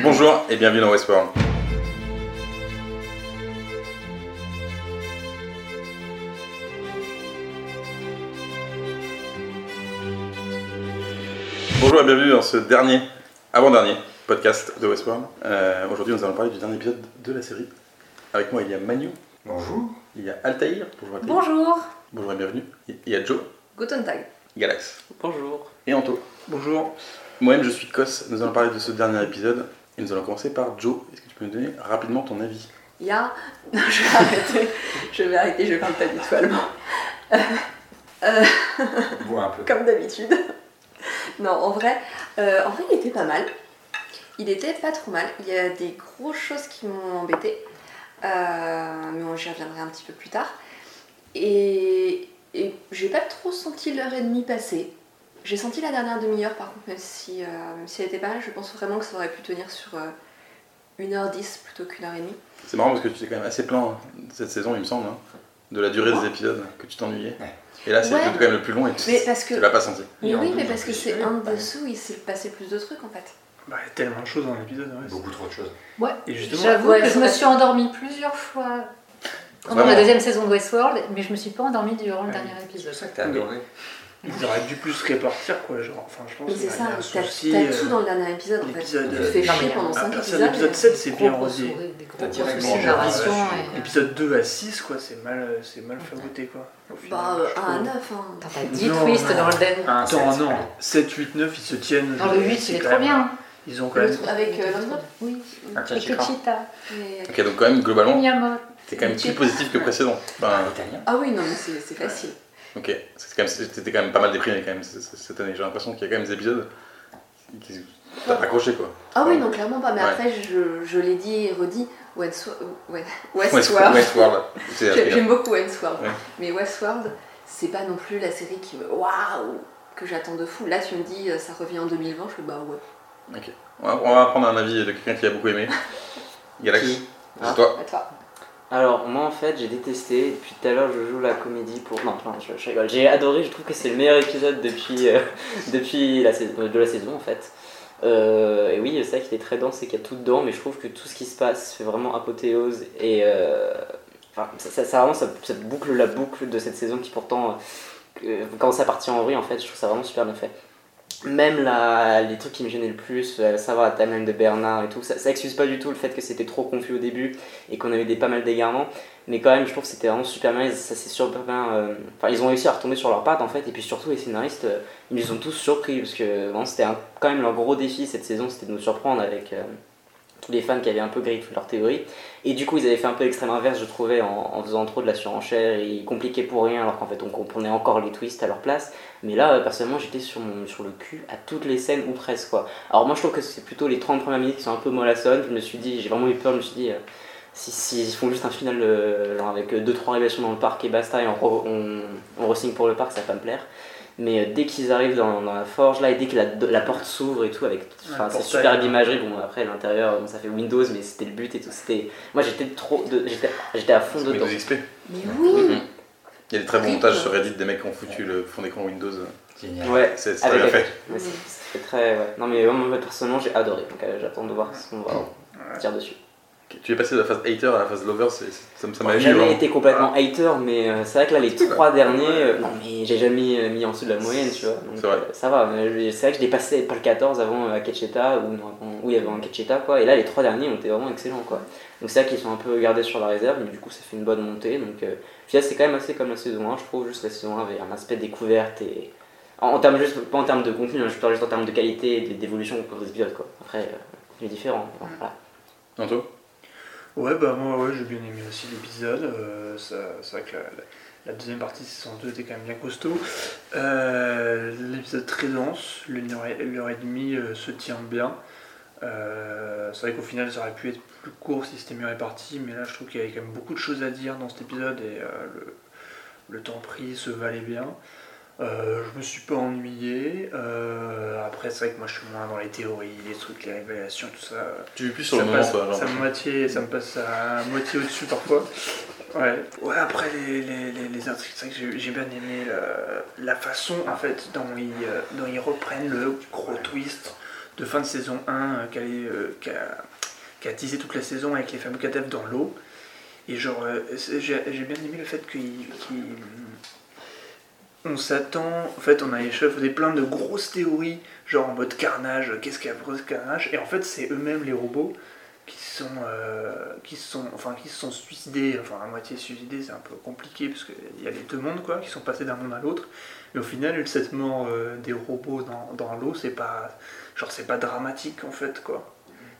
Bonjour et bienvenue dans Westworld. Bonjour et bienvenue dans ce dernier, avant-dernier podcast de Westworld. Euh, Aujourd'hui, nous allons parler du dernier épisode de la série. Avec moi, il y a Manu, Bonjour. il y a Altaïr. Bonjour Altaïr. Bonjour. Bonjour et bienvenue. Il y a Joe, Guten Tag. Galax Bonjour. et Anto. Bonjour. Moi-même, je suis Kos. Nous allons parler de ce dernier épisode. Et nous allons commencer par Joe. Est-ce que tu peux nous donner rapidement ton avis? Il y a. Non, je vais arrêter. Je vais arrêter, je parle pas du tout allemand. Euh, euh, Bois un peu. comme d'habitude. Non, en vrai, euh, en vrai, il était pas mal. Il était pas trop mal. Il y a des grosses choses qui m'ont embêté. Euh, mais bon, j'y reviendrai un petit peu plus tard. Et, et j'ai pas trop senti l'heure et demie passer. J'ai senti la dernière demi-heure par contre, même si, euh, même si elle était pas mal, je pense vraiment que ça aurait pu tenir sur euh, 1h10 plutôt qu'une heure et demie. C'est marrant parce que tu t'es quand même assez plein cette saison, il me semble, hein, de la durée des épisodes, que tu t'ennuyais. Ouais. Et là, c'est Ouais. quand même le plus long et tu, Mais parce que- tu l'as pas senti. Mais oui, mais parce que c'est un dessous, il s'est passé plus de trucs en fait. Bah, il y a tellement de choses dans l'épisode. Ouais. Beaucoup trop de choses. Ouais, Et justement, j'avoue Ouais, que je c'est me suis endormie plusieurs fois pendant la deuxième saison de Westworld, mais je me suis pas endormie durant le Ouais. dernier C'est épisode. pour ça que t'as adoré. Ils auraient dû plus répartir quoi. Genre, enfin, je pense Mais c'est ça, un t'as euh, tout dans le dernier épisode en fait. l'épisode, Tu te euh, fais chier pendant à 5 partir de épisodes. l'épisode mais- 7, c'est bien rodé. souris, des gros T'as gros directement soucis de genre, narration. euh, et, euh, Épisode 2 à 6, quoi, c'est mal, euh, c'est mal fabriqué quoi. Bah, euh, je 1 à trouve. 9, hein. T'as 10 Non, twists dans le den. Un Attends, non, 7, 8, 9, ils se tiennent. Dans le 8, c'est trop bien. Ils ont quand même. Avec l'autre Oui. Tchachikra. Kuchita. mais- Ok, donc quand même, globalement, t'es quand même plus positif que précédent. Enfin, Un italien. Ah oui, non, mais c'est c'est facile. Ok, c'est quand même- t'étais quand même pas mal déprimé quand même cette année. J'ai l'impression qu'il y a quand même des épisodes qui t'as accroché quoi. Ah oui, non, clairement pas. Mais Ouais. après, je, je l'ai dit et redit, Westworld. Westworld. J'aime beaucoup Westworld. Ouais. Mais Westworld, c'est pas non plus la série qui me. Waouh Que j'attends de fou. Là, tu me dis, euh, ça revient en 2020, je fais bah ouais. Ok. On va, on va prendre un avis de quelqu'un qui a beaucoup aimé. Galax, Qui? c'est Ah. toi. À toi. Alors, moi en fait, j'ai détesté. Depuis tout à l'heure, je joue la comédie pour. Non, non, je, rigole. J'ai adoré, je trouve que c'est le meilleur épisode depuis, euh, depuis la saison, de la saison en fait. Euh, et oui, c'est vrai qu'il est très dense et qu'il y a tout dedans, mais je trouve que tout ce qui se passe fait vraiment apothéose. Et. euh, Enfin, ça, ça, ça vraiment, ça, ça boucle la boucle de cette saison qui pourtant euh, commence à partir en vrille en fait. Je trouve ça vraiment super bien fait. Même la, les trucs qui me gênaient le plus, euh, savoir la timeline de Bernard et tout, ça, excuse pas du tout le fait que c'était trop confus au début et qu'on a eu des pas mal d'égarements. Mais quand même, je trouve que c'était vraiment super bien. Ça c'est super bien. euh, Enfin, ils ont réussi à retomber sur leurs pattes en fait. Et puis surtout, les scénaristes, euh, ils nous ont tous surpris parce que vraiment, c'était quand même leur gros défi cette saison, c'était de nous surprendre avec euh, tous les fans qui avaient un peu grillé toutes leurs théories. Et du coup, ils avaient fait un peu l'extrême inverse, je trouvais, en, faisant trop de la surenchère et ils compliquaient pour rien alors qu'en fait, on comprenait encore les twists à leur place. Mais là, euh, personnellement, j'étais sur, sur le cul à toutes les scènes ou presque quoi. Alors moi, je trouve que c'est plutôt les 30 premières minutes qui sont un peu mollassonnes. Je me suis dit, j'ai vraiment eu peur, je me suis dit. euh, si, font juste un final euh, avec 2-3 révélations dans le parc et basta et on, re- on, on re-signe pour le parc, ça va me plaire. Mais euh, dès qu'ils arrivent dans, dans la forge là et dès que la, la porte s'ouvre et tout, avec enfin, le c'est portail, super ouais. d'imagerie. Bon, après l'intérieur, bon, ça fait Windows, mais c'était le but et tout. C'était, moi j'étais trop, de, j'étais, j'étais à fond dedans. Windows XP. Mais oui Mhm. Il y a des très bons montages sur Reddit des mecs qui ont foutu le fond d'écran Windows. Génial. Ouais, C'est très avec bien fait. ouais, c'est, très, ouais. Non mais moi, personnellement, j'ai adoré. Donc euh, j'attends de voir ce qu'on va dire dessus. Tu es passé de la phase hater à la phase lover, c'est- c'est- ça me- ça m'a J'ai ému jamais vraiment. été complètement hater, mais euh, c'est vrai que là, les trois derniers, euh, non, mais j'ai jamais euh, mis en dessous de la moyenne, tu vois. Donc, C'est vrai. euh, ça va, mais c'est vrai que je dépassais pas le 14 avant euh, Akecheta, ou non, avant, oui, avant Akecheta, quoi. Et là, les trois derniers ont été vraiment excellents, quoi. Donc c'est vrai qu'ils sont un peu gardés sur la réserve, mais du coup, ça fait une bonne montée. Donc, euh, c'est quand même assez comme la saison 1, je trouve. Juste la saison 1 avait un aspect découverte et. En, en termes juste, pas en termes de contenu, hein, je parle juste en termes de qualité et d'évolution cours des épisodes, quoi. Après, euh, contenu différent. Voilà. Anto? Ouais, bah moi, ouais, j'ai bien aimé aussi l'épisode. euh, c'est vrai que la, deuxième partie saison 2 était quand même bien costaud. Euh, l'épisode très dense, l'une heure, l'heure et demie euh, se tient bien. C'est vrai qu'au final, ça aurait pu être plus court si c'était mieux réparti, mais là, je trouve qu'il y avait quand même beaucoup de choses à dire dans cet épisode et le, le temps pris se valait bien. Euh, je me suis pas ennuyé. Euh, après, c'est vrai que moi, je suis moins dans les théories, les trucs, les révélations, tout ça. Tu vis plus sur Ça le me moment, passe- ça, me moitié, ça me passe à moitié au-dessus parfois. Ouais. ouais, après les, les, les, les intrigues, c'est vrai que j'ai- bien aimé la, la façon en fait dont ils, euh, dont ils reprennent le gros twist de fin de saison 1 euh, qui, euh, qui a, teasé toute la saison avec les fameux cadavres dans l'eau. Et genre, euh, j'ai j'ai bien aimé le fait qu'il. qu'il- on s'attend, en fait, on a échafaudé plein de grosses théories, genre en mode carnage, qu'est-ce qu'il y a pour ce carnage Et en fait, c'est eux-mêmes les robots qui sont, euh, qui sont, enfin, qui se sont suicidés, enfin à moitié suicidés, c'est un peu compliqué parce qu'il y a les deux mondes quoi, qui sont passés d'un monde à l'autre. Et au final, cette mort euh, des robots dans, dans l'eau, c'est pas, genre c'est pas dramatique en fait quoi.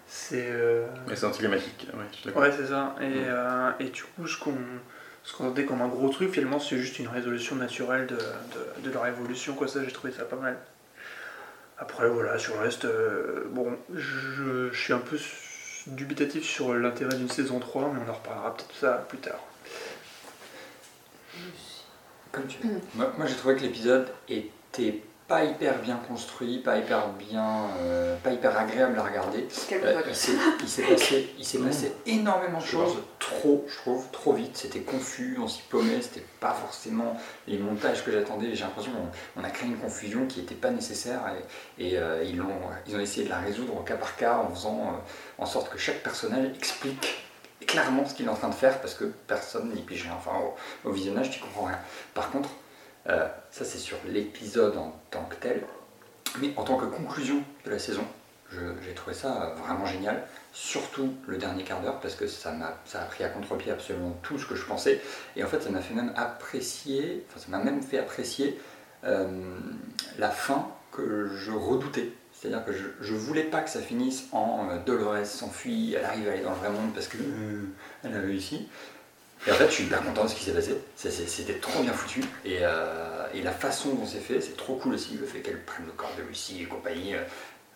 C'est, euh, Mais c'est anticlimatique, ouais, je ouais c'est ça. Et, euh, et du coup, ce qu'on, ce qu'on entendait comme un gros truc, finalement, c'est juste une résolution naturelle de, de, de leur évolution quoi. Ça, j'ai trouvé ça pas mal. Après, voilà, sur le reste, euh, bon, je, je suis un peu dubitatif sur l'intérêt d'une saison 3, mais on en reparlera peut-être ça plus tard. Comme tu veux. Moi, moi, j'ai trouvé que l'épisode était pas hyper bien construit, pas hyper bien, euh, pas hyper agréable à regarder. Euh, il s'est passé, il s'est passé énormément de choses, trop, je trouve, trop vite. C'était confus, on s'y paumait, c'était pas forcément les montages que j'attendais. J'ai l'impression qu'on on a créé une confusion qui n'était pas nécessaire et, et, euh, ils, ont, ils ont essayé de la résoudre au cas par cas en faisant euh, en sorte que chaque personnage explique clairement ce qu'il est en train de faire parce que personne n'y pige rien. Enfin, au, au visionnage, tu comprends rien. Par contre, euh, ça c'est sur l'épisode en tant que tel, mais en tant que conclusion de la saison, j'ai trouvé ça euh, vraiment génial, surtout le dernier quart d'heure, parce que ça m'a ça a pris à contre-pied absolument tout ce que je pensais, et en fait ça m'a fait même apprécier, enfin ça m'a même fait apprécier euh, la fin que je redoutais. C'est-à-dire que je, voulais pas que ça finisse en Dolores s'enfuit, elle arrive à aller dans le vrai monde parce que elle a réussi. Et en fait, je suis hyper content de ce qui s'est passé. C'est- c'est- C'était trop bien foutu. Et, euh, et la façon dont c'est fait, c'est trop cool aussi. Le fait qu'elle prenne le corps de Lucie et compagnie. euh,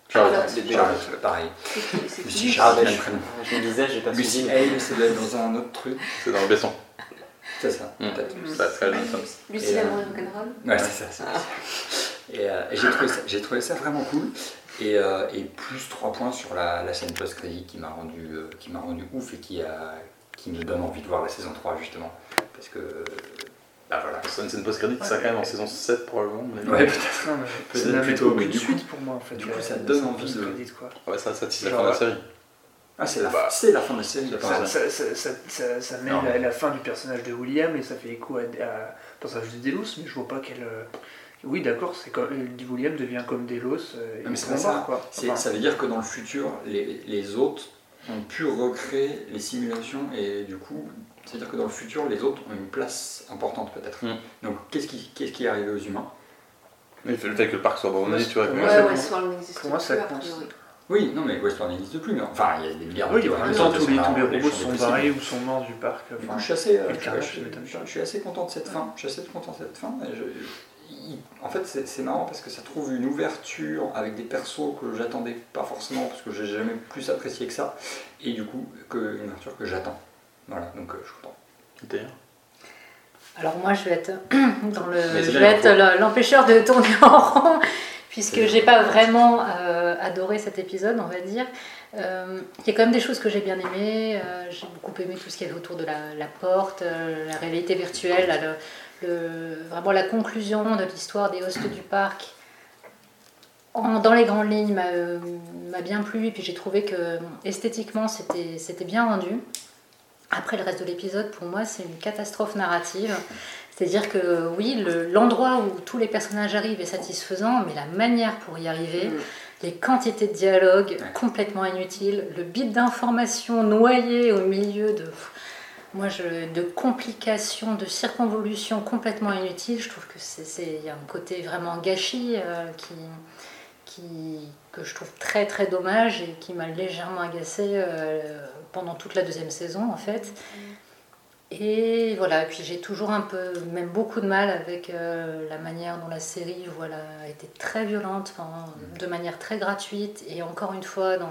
Charlotte. Charlotte, pareil. C'est qui- c'est Lucie Charlotte, je, elle prenne- je me disais, j'ai pas Lucie. Hale, être dans un autre truc. C'est dans le baisson. C'est ça, Mm. peut-être. Ça, ça, ça. Lucie Et, la euh, rock'n'roll Ouais, c'est ça. c'est ça. Et, euh, et j'ai trouvé, trouvé ça vraiment cool. Et, euh, et plus 3 points sur la, la scène post-crédit qui m'a rendu, euh, qui m'a rendu ouf et qui, a, qui me donne envie de voir la saison 3 justement. Parce que. Bah voilà. C'est une scène post-crédit qui sera quand même en saison 7 probablement. avis. Ouais, peut-être. Non, mais Peut-être ça n'avait plutôt, mais aucune du coup- suite pour moi en fait. du coup, La- ça la donne envie de- post-credit, quoi. Ouais, ça, ça tisse la fin de la série. Ah, c'est la, Bah. c'est la fin de la série, d'accord. Ça, ça, ça, ça, ça- ça met la, la fin du personnage de William et ça fait écho à, à personnage de Delos, mais je vois pas quelle. euh, Oui, d'accord, c'est comme euh, William devient comme Delos. euh, mais c'est pas ça. quoi. C'est- Enfin, ça veut dire que dans le futur, les, les autres ont pu recréer les simulations et du coup, c'est-à-dire que dans le futur, les autres ont une place importante peut-être. Mm. Donc, qu'est-ce qui, qu'est-ce qui est arrivé aux humains? Mais le fait que le parc soit abandonné, tu vois. pour moi, Ouais, ça ouais, compte. Swirl n'existe Pour moi, ça. Oui, non, mais Westworld n'existe plus, mais enfin, il y a des milliards Oui, de en même temps, tous les, robots sont barrés ou sont morts du parc. Du coup, enfin, je suis assez, euh, je suis assez content de cette fin. Je suis assez content de cette fin. En fait, c'est marrant parce que ça trouve une ouverture avec des persos que j'attendais pas forcément parce que j'ai jamais plus apprécié que ça. Et du coup, que, une ouverture que j'attends. Voilà, donc euh, je suis content. D'ailleurs. Alors moi, je vais être dans le, Mais je vais être le- l'empêcheur de tourner en rond, puisque j'ai pas vraiment euh, adoré cet épisode, on va dire. Euh, Il y a quand même des choses que j'ai bien aimées. euh, j'ai beaucoup aimé tout ce qu'il y avait autour de la, la porte, euh, la réalité virtuelle, là, le- le- vraiment la conclusion de l'histoire des hostes du parc. En- dans les grandes lignes, m'a euh, m'a bien plu, et puis j'ai trouvé que esthétiquement c'était c'était bien rendu. Après, le reste de l'épisode, pour moi, c'est une catastrophe narrative. C'est-à-dire que oui, le- l'endroit où tous les personnages arrivent est satisfaisant, mais la manière pour y arriver, Mm. les quantités de dialogue Ouais. complètement inutiles, le bit d'informations noyé au milieu de, moi, je, de complications, de circonvolutions complètement inutiles, je trouve que c'est, c'est- il y a un côté vraiment gâchis euh, qui, qui, que je trouve très très dommage et qui m'a légèrement agacé euh, pendant toute la deuxième saison en fait. Et voilà, et puis j'ai toujours un peu, même beaucoup de mal avec euh, la manière dont la série voilà, a été très violente, enfin, de manière très gratuite. Et encore une fois, dans,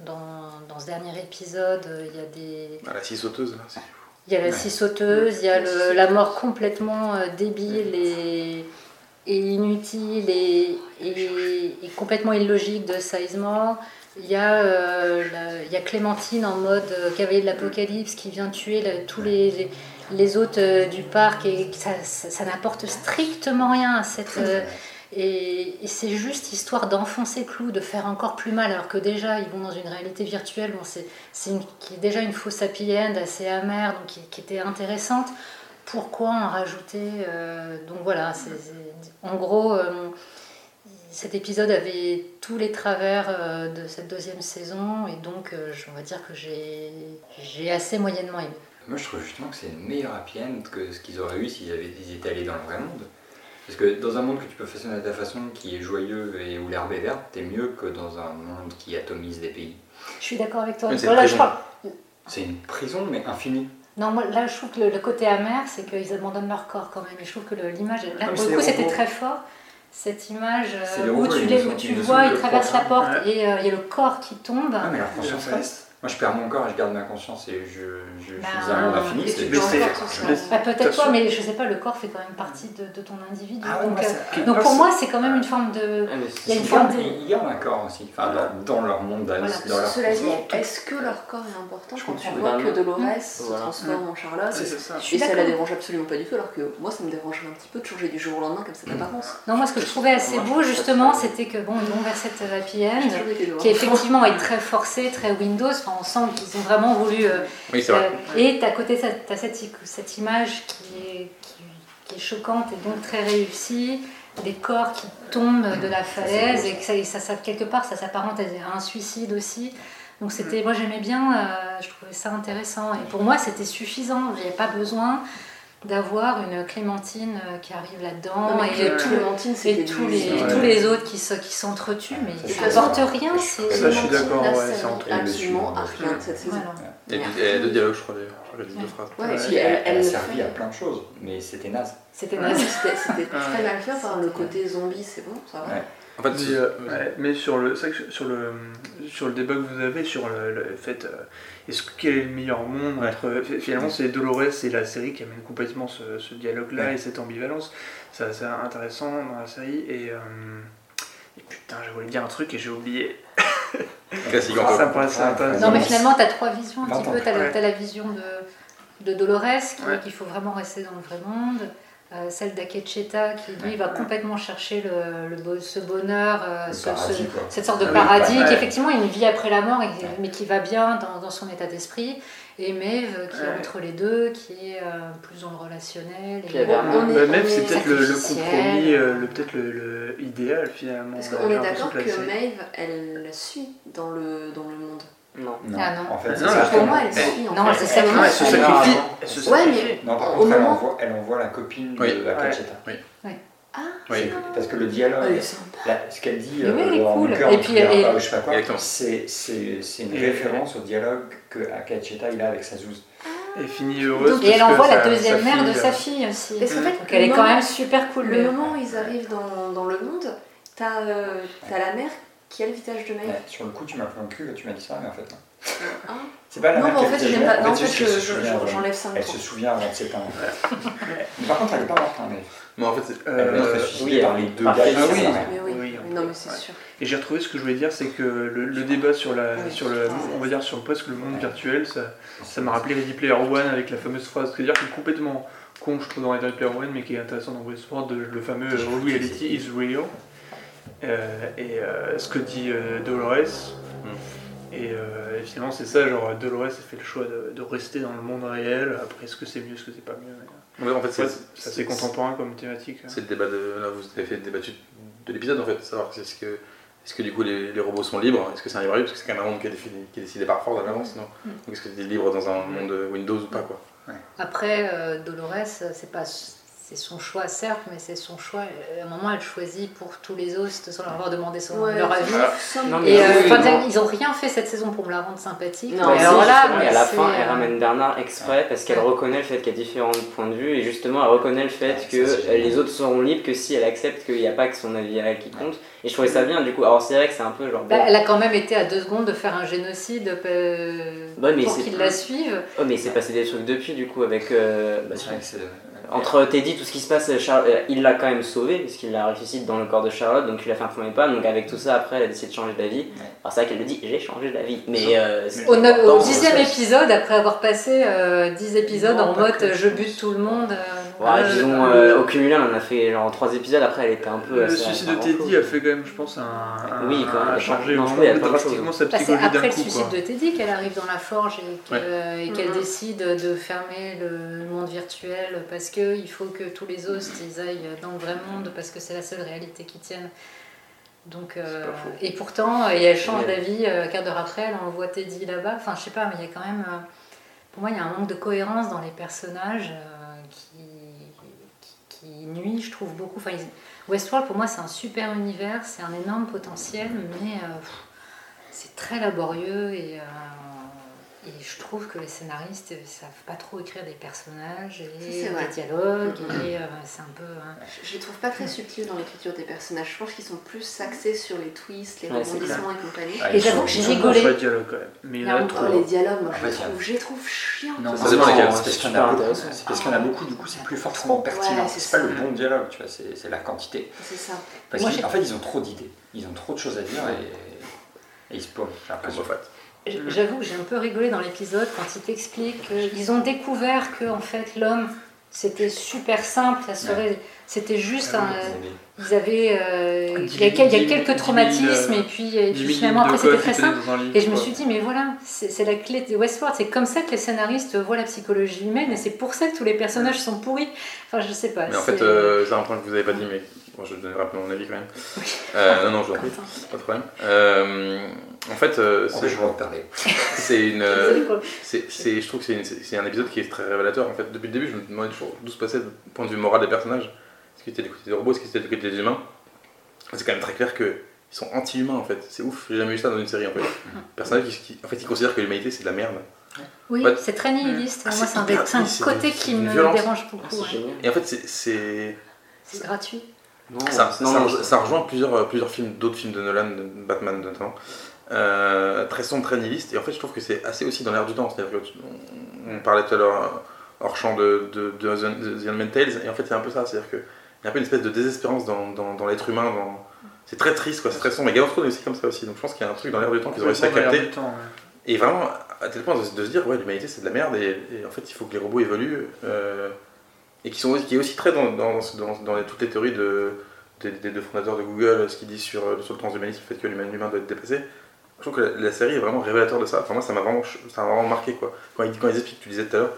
dans, dans ce dernier épisode, euh, il y a des, Ah, la scie sauteuse, là. c'est- il y a la scie sauteuse, il y a le- la mort complètement euh, débile et, et inutile et, et- et complètement illogique de Sizemore. Il y, a, euh, la- il y a Clémentine en mode cavalier de l'apocalypse qui vient tuer la- tous les, les, les hôtes du parc et ça, ça- ça n'apporte strictement rien à cette. Et, c'est juste histoire d'enfoncer clou, de faire encore plus mal, alors que déjà ils vont dans une réalité virtuelle, bon, c'est, qui est déjà une fausse happy end assez amère, donc qui, était intéressante. Pourquoi en rajouter euh, Donc voilà, en gros, euh, cet épisode avait tous les travers euh, de cette deuxième saison, et donc on va dire que j'ai, j'ai assez moyennement aimé. Moi je trouve justement que c'est une meilleure happy end que ce qu'ils auraient eu s'ils avaient, ils étaient allés dans le vrai monde. Parce que dans un monde que tu peux façonner de ta façon, qui est joyeux et où l'herbe est verte, t'es mieux que dans un monde qui atomise des pays. Je suis d'accord avec toi. C'est une prison, mais infinie. Non, moi, là, je trouve que le, côté amer, c'est qu'ils abandonnent leur corps quand même. Et je trouve que l'image, là, pour le coup, c'était très fort. Cette image euh, où tu, les, où tu vois, ils traversent la porte et euh, il y a le corps qui tombe. Ah, mais leur conscience reste. Moi, je perds mon corps et je garde ma conscience et je, je, bah, suis un monde infini. Bah, Peut-être toi, mais je sais pas, le corps fait quand même partie de, de ton individu. Ah donc, euh, donc pour moi, c'est quand même une forme de. Ah, il y a une forme de... Il y a un corps aussi, enfin, dans, leur monde, dans leur Cela dit, est-ce que leur corps est important quand tu vois que Dolores se transforme en Charlotte Et ça. la dérange absolument pas du tout, alors que moi, ça me dérangerait un petit peu de changer du jour au lendemain comme ça d'apparence. Non, moi, ce que je trouvais assez beau, justement, c'était que bon, ils vont vers cette happy end, qui effectivement est très forcée, très Windows sent qu'ils ont vraiment voulu. Euh, oui, c'est vrai. Euh, et à côté, tu as cette, cette, image qui est, qui, est, choquante et donc très réussie, des corps qui tombent de la falaise et que ça, ça, quelque part, ça s'apparente à un suicide aussi. Donc c'était, moi j'aimais bien, euh, je trouvais ça intéressant. Et pour moi, c'était suffisant. Avait pas besoin d'avoir une Clémentine euh, qui arrive là-dedans et, tous, et tous, les, tous les autres qui, qui s'entretuent, mais ils n'apportent rien. Ça, je suis d'accord, ouais, c'est absolument à rien de cette saison. Il y a deux dialogues, je crois, d'ailleurs. Je deux phrases. Ouais, elle, elle, a servi à plein de choses, mais c'était naze. C'était naze, c'était très mal fait par le côté zombie, c'est bon, ça va. En fait, mais, euh, mais sur le, sur le sur le débat que vous avez sur le, fait euh, est-ce quel est le meilleur monde entre finalement c'est Dolores et la série qui amène complètement ce, ce dialogue là et cette ambivalence. C'est assez intéressant dans la série et, euh, et putain je voulais dire un truc et j'ai oublié. Classique ça me non mais finalement tu as trois visions un petit peu. Tu as, la vision de, de Dolores qu'il faut vraiment rester dans le vrai monde euh, celle d'Akecheta qui lui va complètement chercher le, ce bonheur, euh, cette sorte de ah paradis, qui effectivement a une vie après la mort, mais qui va bien dans, son état d'esprit. Et Maeve qui est entre les deux, qui est euh, plus dans le relationnel. Et Maeve, c'est peut-être le, compromis, le, peut-être le, idéal finalement. Parce qu'on est d'accord que, Maeve, elle suit dans le, dans le monde. Non. Ah non. En fait, non, pour moi, elle suit. Non, elle se sacrifie. Elle se sacrifie. Ouais, mais non, par contre, elle, envoie, elle envoie la copine oui. de Akacheta. Oui. oui. Ah, oui. Parce que le dialogue, la, ce qu'elle dit, oui, elle est cool. et puis, et... je sais pas quoi, c'est une référence au dialogue que Akacheta il a avec sa zouze. Et finit heureuse. Et elle envoie la deuxième mère de sa fille aussi. Parce fait, Donc elle est quand même super cool. Le moment où ils arrivent dans, dans le monde, t'as euh, la mère qui a le visage de Maeve. Sur le coup, tu m'as pris un cul et tu m'as dit ça, mais en fait, non. Ah. C'est pas la non, mais en fait, j'aime pas. Non, en fait, j'enlève 5 Elle se souvient avant de 7 ans. mais par contre, elle est pas morte, hein, mais. Mais en fait, elle est suicidée par les deux gars. Ah oui, oui, non, mais c'est sûr. Et j'ai retrouvé ce que je voulais dire, c'est que le, débat sur la, sur le, on va dire sur presque le monde virtuel, ça, ça m'a rappelé Ready Player One avec la fameuse phrase, c'est-à-dire qui est complètement con, je trouve, dans Ready Player One, mais qui est intéressant dans Westworld, le fameux Reality is real. Euh, et euh, ce que dit euh, Dolores. Mm. Et, finalement, c'est ça, genre Dolores a fait le choix de, rester dans le monde réel. Après, est-ce que c'est mieux, est-ce que c'est pas mieux en fait, c'est assez contemporain comme thématique. C'est le débat de. Là, vous avez fait le débat de l'épisode en fait, savoir est-ce que, est-ce que du coup les, les robots sont libres Est-ce que c'est un libre Parce que c'est quand même un monde qui est, défini, qui est décidé par Ford à l'avance, non mm. Donc est-ce que c'est libre dans un monde Windows ou pas quoi? Après, Dolores, c'est pas c'est son choix, certes, mais c'est son choix. À un moment, elle choisit pour tous les autres sans leur avoir demandé son, leur avis. et euh, ils n'ont rien fait cette saison pour me la rendre sympathique. Non, alors là, mais à la fin, elle euh, ramène Bernard exprès parce qu'elle reconnaît le fait qu'il y a différents points de vue et justement, elle reconnaît le fait que les autres seront libres que si elle accepte qu'il n'y a pas que son avis à elle qui compte. Et je trouvais ça bien, du coup. Alors, c'est vrai que c'est un peu genre. Bah, elle a quand même été à deux secondes de faire un génocide euh, pour qu'ils la suivent. Oh, mais il s'est passé des trucs depuis, du coup, avec. Bah, c'est vrai que c'est entre Teddy, tout ce qui se passe, euh, il l'a quand même sauvé, parce qu'il la ressuscite dans le corps de Charlotte, donc il a fait un premier pas. Donc avec tout ça, après, elle a décidé de changer d'avis. Alors c'est vrai qu'elle le dit, j'ai changé d'avis. Mais euh, au, dixième épisode, après avoir passé euh, dix épisodes en mode je bute tout le monde. Ouais, disons, euh, au cumulé, on en a fait genre trois épisodes, après elle était un peu. Le suicide de Teddy a fait quand même, je pense, un. un oui, quand même. A changé non, drastiquement sa bah, psychologie. C'est après le coup, suicide quoi. de Teddy qu'elle arrive dans la forge et qu'elle Ouais. mm-hmm. décide de fermer le monde virtuel parce qu'il faut que tous les hosts ils aillent dans le vrai monde parce que c'est la seule réalité qui tienne. Donc, euh, et pourtant, et elle change d'avis euh, quart d'heure après, elle envoie Teddy là-bas. Enfin, je sais pas, mais il y a quand même. Euh, pour moi, il y a un manque de cohérence dans les personnages euh, qui, nuit, je trouve, beaucoup. Westworld, pour moi, c'est un super univers, c'est un énorme potentiel, mais euh, c'est très laborieux et. Et je trouve que les scénaristes ne savent pas trop écrire des personnages et des dialogues. Et euh, c'est un peu. Hein. Je, les trouve pas très subtils dans l'écriture des personnages. Je pense qu'ils sont plus axés sur les twists, les rebondissements et compagnie. Ah, et j'avoue que j'ai rigolé. Les dialogues, quand même. Mais là, trop... les dialogues, moi, je, les trouve, je les trouve chiants. Non, ça dépend lesquels. C'est parce qu'il y en a beaucoup. C'est parce qu'il y en a beaucoup. Du coup, c'est plus forcément pertinent. C'est pas le bon dialogue, tu vois. C'est la quantité. C'est ça. Parce qu'en fait, ils ont trop d'idées. Ils ont trop de choses à dire et, ils se pauvent. J'ai l'impression. J'avoue que j'ai un peu rigolé dans l'épisode quand ils t'expliquent qu'ils ont découvert que en fait l'homme c'était super simple, ça serait, c'était juste un, ils avaient, euh, il, y a, il y a quelques traumatismes et puis, et puis finalement après c'était très simple. Et je me suis dit mais voilà, c'est la clé de Westworld, c'est comme ça que les scénaristes voient la psychologie humaine et c'est pour ça que tous les personnages sont pourris. Enfin je sais pas. Mais en fait euh, c'est un point que vous avez pas dit mais bon, je vais donner rapidement mon avis quand même. Euh, non non je vous en prie, pas de problème. Euh, en fait, euh, c'est c'est une, c'est, je trouve que c'est, c'est un épisode qui est très révélateur. En fait, depuis le début, je me demandais toujours d'où se passait le point de vue moral des personnages. Est-ce que c'était du côté des robots, est-ce que c'était du côté des humains? C'est quand même très clair qu'ils sont anti-humains en fait. C'est ouf, j'ai jamais vu ça dans une série en fait. Personnages qui, qui en fait, ils considèrent que l'humanité c'est de la merde. Oui, c'est très nihiliste. Ah, Moi, c'est un, hyper, un c'est côté qui me violence. dérange beaucoup. Ah, ouais. Et en fait, c'est. C'est gratuit. Non, ça, non, ça, non, ça, rejoint plusieurs, plusieurs films, d'autres films de Nolan, de Batman notamment. Euh, très sombre, très nihiliste. Et en fait, je trouve que c'est assez aussi dans l'air du temps. C'est-à-dire on, on parlait tout à l'heure hors champ de, de, de, The, The Unmade Tales, et en fait, c'est un peu ça. C'est-à-dire qu'il y a un peu une espèce de désespérance dans, dans, dans l'être humain. Dans... C'est très triste, quoi. C'est très sombre. Mais Game of Thrones est aussi comme ça aussi. Donc je pense qu'il y a un truc dans l'air du temps qu'ils ont réussi à capter. Temps, ouais. Et vraiment, à tel point de, se dire, ouais, l'humanité c'est de la merde, et, et, en fait, il faut que les robots évoluent. Euh, et qui, sont, qui est aussi très dans, dans, dans, dans les, toutes les théories de, des, des, deux fondateurs de Google, ce qu'ils disent sur, sur le transhumanisme, le fait que l'humain doit être dépassé. Je trouve que la, série est vraiment révélateur de ça. Enfin, moi, ça m'a vraiment, ça m'a vraiment marqué. Quoi. Quand, ils, ils expliquent, tu disais tout à l'heure,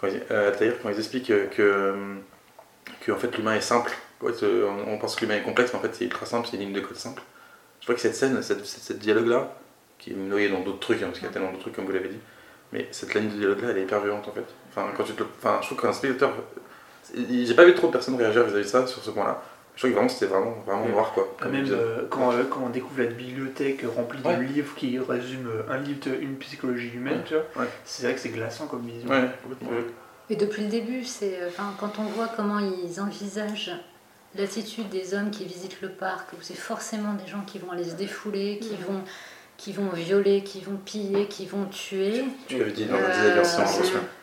quand, euh, quand ils expliquent que, que, en fait, l'humain est simple. On, pense que l'humain est complexe, mais en fait, c'est ultra simple, c'est une ligne de code simple. Je crois que cette scène, cette, dialogue-là, qui est noyée dans d'autres trucs, hein, parce qu'il y a tellement d'autres trucs, comme vous l'avez dit, mais cette ligne de dialogue-là, elle est hyper violente, en fait. Enfin, je trouve qu'un spectateur... J'ai pas vu trop de personnes réagir vis-à-vis de ça, sur ce point-là. Je crois que vraiment c'était vraiment, vraiment noir quoi. Même euh, quand, euh, quand, on découvre la bibliothèque remplie ouais. de livres qui résument un livre, une psychologie humaine, ouais. tu vois, ouais. c'est vrai que c'est glaçant comme vision. Et depuis le début, c'est, enfin, quand on voit comment ils envisagent l'attitude des hommes qui visitent le parc, où c'est forcément des gens qui vont aller se défouler, qui mmh. vont qui vont violer, qui vont piller, qui vont tuer. Tu l'avais dit dans la euh,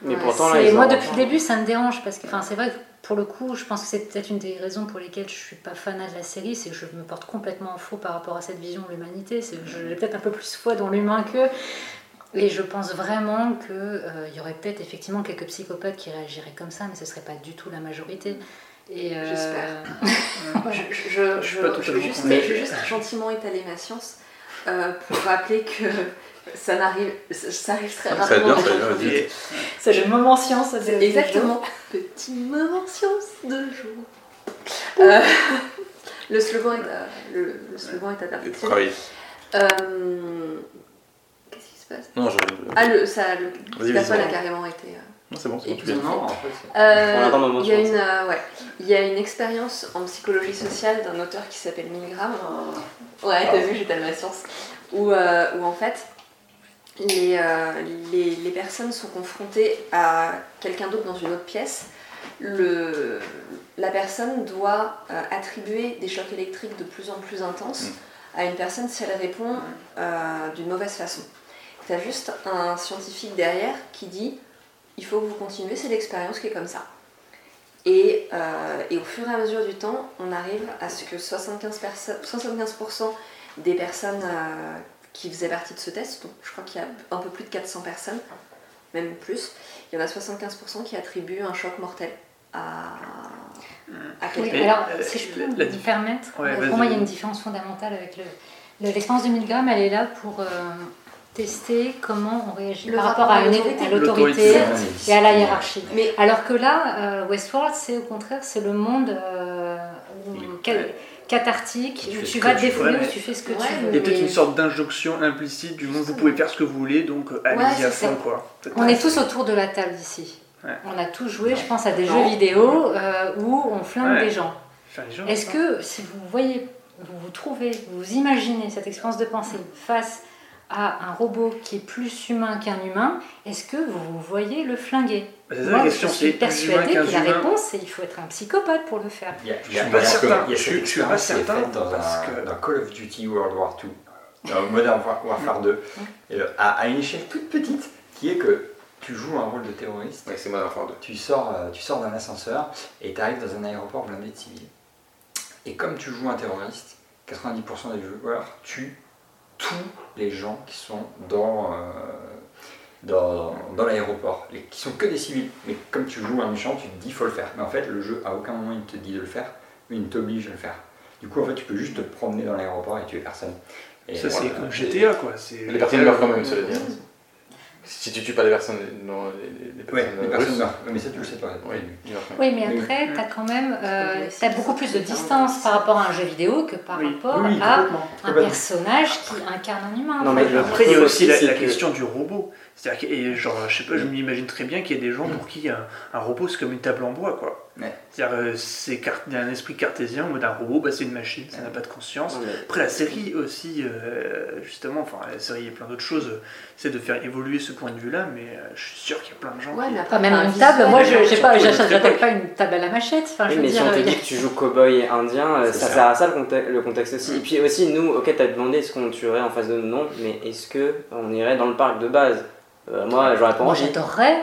Mais pourtant, là, moi, depuis le début, ça me dérange parce que, enfin, c'est vrai que pour le coup, je pense que c'est peut-être une des raisons pour lesquelles je suis pas fanat de la série, c'est que je me porte complètement en faux par rapport à cette vision de l'humanité. J'ai peut-être un peu plus foi dans l'humain que. Et je pense vraiment qu'il euh, y aurait peut-être effectivement quelques psychopathes qui réagiraient comme ça, mais ce serait pas du tout la majorité. Euh... J'espère. je, je, je, je, je, juste, je vais juste gentiment étaler ma science. Euh, pour rappeler que ça n'arrive ça arrive très rarement. ça bien, c'est le moment science exactement. petit moment science de jour euh, le slogan est à, le, le slogan est à perfection euh, qu'est-ce qui se passe? Non, je... ah le ça le personne a carrément été non, c'est bon, c'est bon, tu non, euh, il, y a une, euh, ouais, il y a une expérience en psychologie sociale d'un auteur qui s'appelle Milgram. Ouais, t'as vu, j'ai tellement science. Où, euh, où en fait, les, euh, les, les, personnes sont confrontées à quelqu'un d'autre dans une autre pièce. Le, la personne doit attribuer des chocs électriques de plus en plus intenses mm. à une personne si elle répond d'une mauvaise façon. T'as juste un scientifique derrière qui dit il faut que vous continuez, c'est l'expérience qui est comme ça. Et, euh, et, au fur et à mesure du temps, on arrive à ce que 75%, 75 des personnes euh, qui faisaient partie de ce test, donc je crois qu'il y a un peu plus de 400 personnes, même plus, il y en a 75% qui attribuent un choc mortel à, à oui, alors, si je peux me permettre, pour moi, il y a une différence fondamentale avec le. L'expérience de 1000 grammes, elle est là pour tester comment on réagit par rapport à, l'autorité et à la hiérarchie. Mais alors que là, Westworld, c'est au contraire, c'est le monde cathartique, où tu vas te défouler, où tu fais ce que tu veux. Il y a peut-être une sorte d'injonction implicite du monde, vous pouvez faire ce que vous voulez, donc allez-y à fond. Quoi. On est tous autour de la table ici. On a tous joué, je pense, à des jeux vidéo euh, où on flingue des gens. Est-ce que si vous voyez, vous vous trouvez, vous imaginez cette expérience de pensée face à un robot qui est plus humain qu'un humain, est-ce que vous voyez le flinguer? Moi, la question, je suis persuadée que la réponse, c'est qu'il faut être un psychopathe pour le faire. Je suis pas certain. Je, pas certain dans, un, que... dans Call of Duty World War II, dans Modern Warfare 2, et, à, à, une échelle toute petite, qui est que tu joues un rôle de terroriste. Ouais, c'est Modern Warfare 2. Tu sors, euh, tu sors d'un ascenseur et tu arrives dans un aéroport blindé de civils. Et comme tu joues un terroriste, 90% des joueurs tuent tous les gens qui sont dans, euh, dans, dans l'aéroport, qui sont que des civils. Mais comme tu joues un méchant, tu te dis faut le faire. Mais en fait, le jeu, à aucun moment, il te dit de le faire, mais il t'oblige à le faire. Du coup, en fait, tu peux juste te promener dans l'aéroport et tuer personne. Et ça, c'est comme GTA, quoi. Les personnes meurent quand même, cela dit. Si tu tues pas les personnes, non, les, les personnes, ouais, les personnes meurent. Mais ça, tu le sais pas. Oui, oui mais après, tu as quand même euh, as beaucoup plus de distance par rapport à un jeu vidéo que par rapport à un personnage qui incarne un humain. Non, mais après, il y a aussi la, la question du robot. C'est-à-dire que, et genre, je sais pas, je m'imagine très bien qu'il y a des gens pour qui un, un robot c'est comme une table en bois, quoi. C'est-à-dire, euh, c'est un esprit cartésien, en mode un robot, bah, c'est une machine, ça n'a pas de conscience. Après, la série aussi, euh, justement, enfin, la série et plein d'autres choses, c'est de faire évoluer ce point de vue-là, mais euh, je suis sûr qu'il y a plein de gens. Ouais, qui... mais pas même une table, moi, je sais pas, j'achète pas une table à la machette. Enfin, oui, mais si on te dit que tu joues cowboy indien, ça, sert à ça le, contexte, le contexte aussi. Et puis aussi, nous, ok, t'as demandé est-ce qu'on tuerait en face de nous, non, mais est-ce que on irait dans le parc de base? Euh, moi, j'aurais pas envie. Moi, j'adorerais.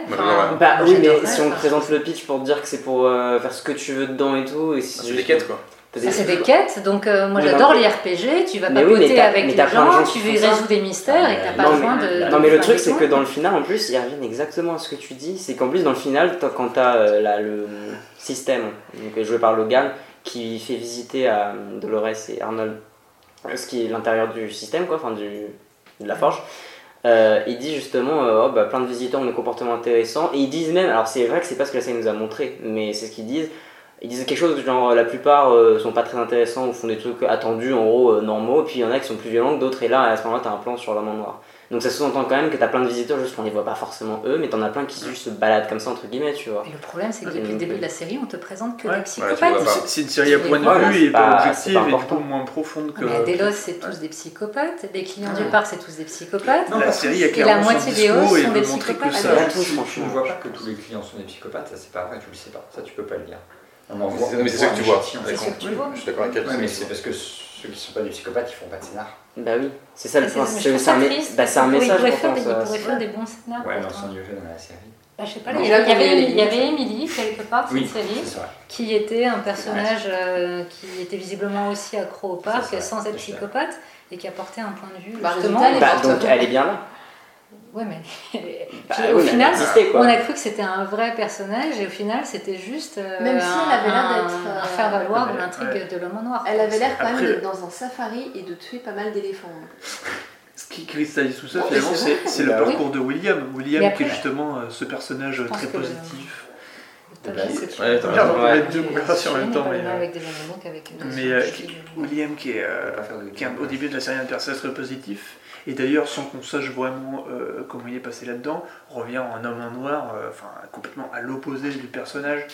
bah oui, mais si on te présente le pitch pour te dire que c'est pour euh, faire ce que tu veux dedans et tout. Et si c'est des quêtes quoi. Ça, c'est des quêtes, donc euh, moi j'adore les RPG, tu vas papoter oui, avec les gens, tu résous des mystères et t'as pas besoin de. Non, mais le truc, c'est que dans le final, en plus, ils reviennent exactement à ce que tu dis. C'est qu'en plus, dans le final, quand t'as euh, le système, donc, joué par Logan, qui fait visiter à Dolores et Arnold ce qui est l'intérieur du système, quoi, enfin du, de la forge. Euh, il dit justement euh, oh, bah, plein de visiteurs ont des comportements intéressants. Et ils disent même alors c'est vrai que c'est pas ce que la scène nous a montré mais c'est ce qu'ils disent. Ils disent quelque chose genre la plupart euh, sont pas très intéressants ou font des trucs attendus en gros normaux. Et puis il y en a qui sont plus violents que d'autres. Et là à ce moment-là t'as un plan sur l'homme noir donc ça sous-entend quand même que t'as plein de visiteurs juste qu'on les voit pas forcément eux mais t'en as plein qui juste se baladent comme ça entre guillemets tu vois. Et le problème c'est que depuis le début de la série on te présente que des psychopathes. c'est une série à point de vue et pas objective et beaucoup moins profonde que mais Delos c'est tous des psychopathes. Les clients du parc c'est tous des psychopathes. La série a et la moitié des hauts sont des psychopathes. tu ne vois pas que tous les clients sont des psychopathes ça c'est pas vrai tu le sais pas. Ça tu peux pas le dire. Mais c'est ça que tu vois. Je suis d'accord avec elle. mais c'est parce que ceux qui sont pas des psychopathes, ils font pas de scénar. Bah oui, c'est ça le point. C'est un, bah, un message. Ils pourraient faire des bons scénars. Ouais, s'en mieux fait dans la série. Bah, je sais pas, il y, avait, il y avait Emily quelque part cette série qui était un personnage euh, qui était visiblement aussi accro au parc sans être psychopathe et qui apportait un point de vue bah, justement. Bah, donc elle est bien là. Ouais, mais. Bah au final, on a cru que c'était un vrai personnage et au final, c'était juste. Euh, même si elle avait l'air d'être. Un, euh, faire valoir de l'intrigue de l'homme en noir. Elle avait l'air quand même d'être dans un safari et de tuer pas mal d'éléphants. Ce qui cristallise tout ça, finalement, c'est le parcours de William. William, qui est justement euh, ce personnage très positif. Ouais, t'as deux conversations en même temps. Mais, mais William, qui est, qui est au début de la série un personnage très positif, et d'ailleurs, sans qu'on sache vraiment euh, comment il est passé là-dedans, revient en homme en noir, euh, enfin complètement à l'opposé du personnage.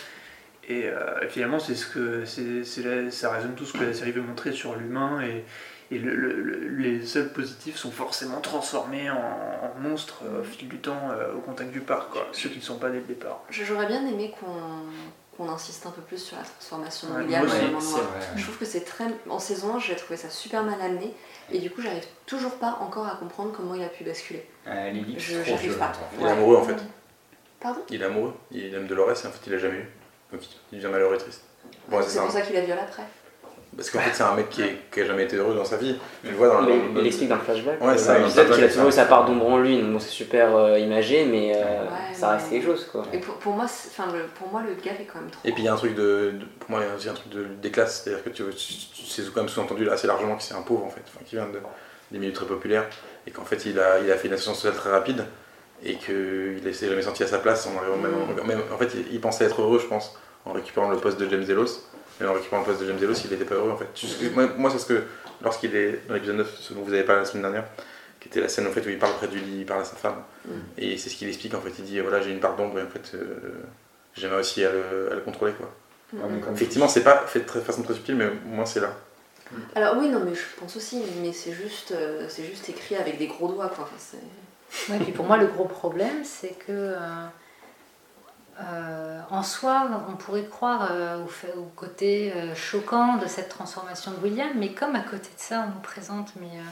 Et, euh, finalement, c'est ce que c'est, ça résume tout ce que la série veut montrer sur l'humain et, et les seuls positifs sont forcément transformés en, monstres au fil du temps au contact du parc, quoi, ceux qui ne sont pas dès le départ. J'aurais bien aimé qu'on insiste un peu plus sur la transformation de William Je trouve que c'est très. En saison 1, j'ai trouvé ça super mal amené. Et du coup, j'arrive toujours pas encore à comprendre comment il a pu basculer. Euh, je j'arrive pas. Il est amoureux en fait. Pardon? Il est amoureux. Il aime Dolores et en fait il l'a jamais eu. Donc il devient malheureux et triste. c'est pour ça qu'il la viole après. Parce qu'en fait, c'est un mec qui, est, qui a jamais été heureux dans sa vie. Tu le vois dans le. il explique dans le flashback. Ouais, qu'il a toujours eu sa part d'ombre en lui, donc bon, c'est super euh, imagé, mais euh, Ouais, ça mais- reste quelque chose quoi. Et pour, pour moi, c'est- enfin, le, pour moi, le gars est quand même trop. Et puis il y a un truc de, de- pour moi il y a aussi un truc de, des classes, c'est-à-dire que tu, tu, tu sais quand même sous-entendu assez largement que c'est un pauvre en fait, enfin, qui vient de, des milieux très populaires et qu'en fait il a, il a fait une ascension sociale très rapide et qu'il ne s'est jamais senti à sa place en arrivant même, même- en fait il, il pensait être heureux je pense en récupérant le poste de James Delos mais en récupérant le poste de James Delos il n'était pas heureux en fait. Moi, moi, c'est ce que lorsqu'il est dans l'épisode 9 ce dont vous avez parlé la semaine dernière qui était la scène en fait où il parle près du lit, il parle à sa femme Mm. et c'est ce qu'il explique en fait il dit voilà j'ai une part d'ombre et en fait euh, j'aimerais aussi à le, à le contrôler quoi. Mm, mm. Effectivement, c'est pas fait de très- façon très subtile, mais au moins c'est là. Alors oui, non, mais je pense aussi, mais c'est juste, euh, c'est juste écrit avec des gros doigts, quoi. Enfin, c'est- Ouais, puis pour moi, le gros problème, c'est que euh, euh, en soi, on pourrait croire euh, au, fait- au côté euh, choquant de cette transformation de William, mais comme à côté de ça, on nous présente mais, euh,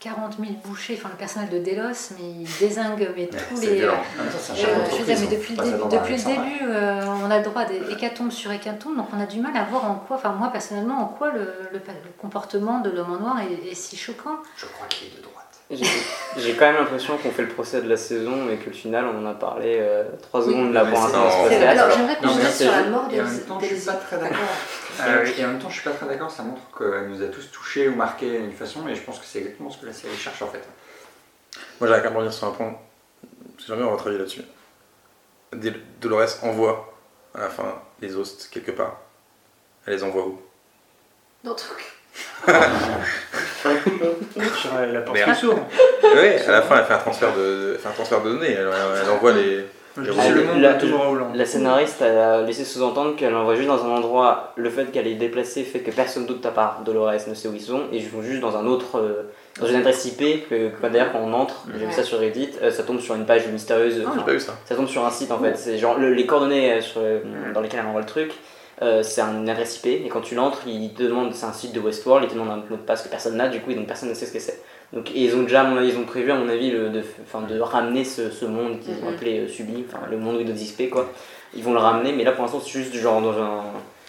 40 000 bouchées, enfin le personnage de Delos, mais il désingue mais tous C'est les. violent. Euh, je veux dire, mais hein. depuis le début, dans depuis le Alexandre. début euh, on a le droit à des hécatombes sur hécatombes, donc on a du mal à voir en quoi, enfin moi personnellement, en quoi le, le- le comportement de l'homme en noir est, est si choquant. Je crois qu'il est de droite. J'ai quand même l'impression qu'on fait le procès de la saison et que le final on en a parlé 3 Oui. secondes là Mais pour Alors j'aimerais qu'on sur la mort Et en même temps, je suis pas très d'accord. Ah et, oui. en même temps, je suis pas très d'accord. Ça montre qu'elle nous a tous touchés ou marqués d'une façon, et je pense que c'est exactement ce que la série cherche en fait. Moi, j'arrive à revenir sur un point. Si jamais on va travailler là-dessus. Del- Dolores envoie à la fin les hosts quelque part. Elle les envoie où? Dans tout. La, porte Merde. qui s'ouvre. Oui, à la fin, elle fait un transfert de, elle fait un transfert de données. Elle, elle envoie les. Je Le- monde la- Holland. La scénariste a laissé sous-entendre qu'elle envoie juste dans un endroit, le fait qu'elle est déplacée fait que personne d'autre à part Dolores ne sait où ils sont, et ils vont juste dans un autre, euh, dans une adresse IP, que, que d'ailleurs quand on entre, j'ai vu ça sur Reddit, euh, ça tombe sur une page mystérieuse, Ah, enfin, pas eu ça. ça tombe sur un site en fait, c'est genre le- les coordonnées euh, sur, euh, dans lesquelles elle envoie le truc, euh, c'est une adresse IP, et quand tu l'entres, il te demande, c'est un site de Westworld, il te demande un mot de passe que personne n'a, du coup, donc personne ne sait ce que c'est. Donc, et ils ont déjà, à mon avis, ils ont prévu, à mon avis, le, de, enfin, de ramener ce, ce monde qu'ils ont Mhm. appelé euh, sublime, enfin le monde Windows XP quoi. Ils vont le ramener, mais là pour l'instant, c'est juste genre dans un.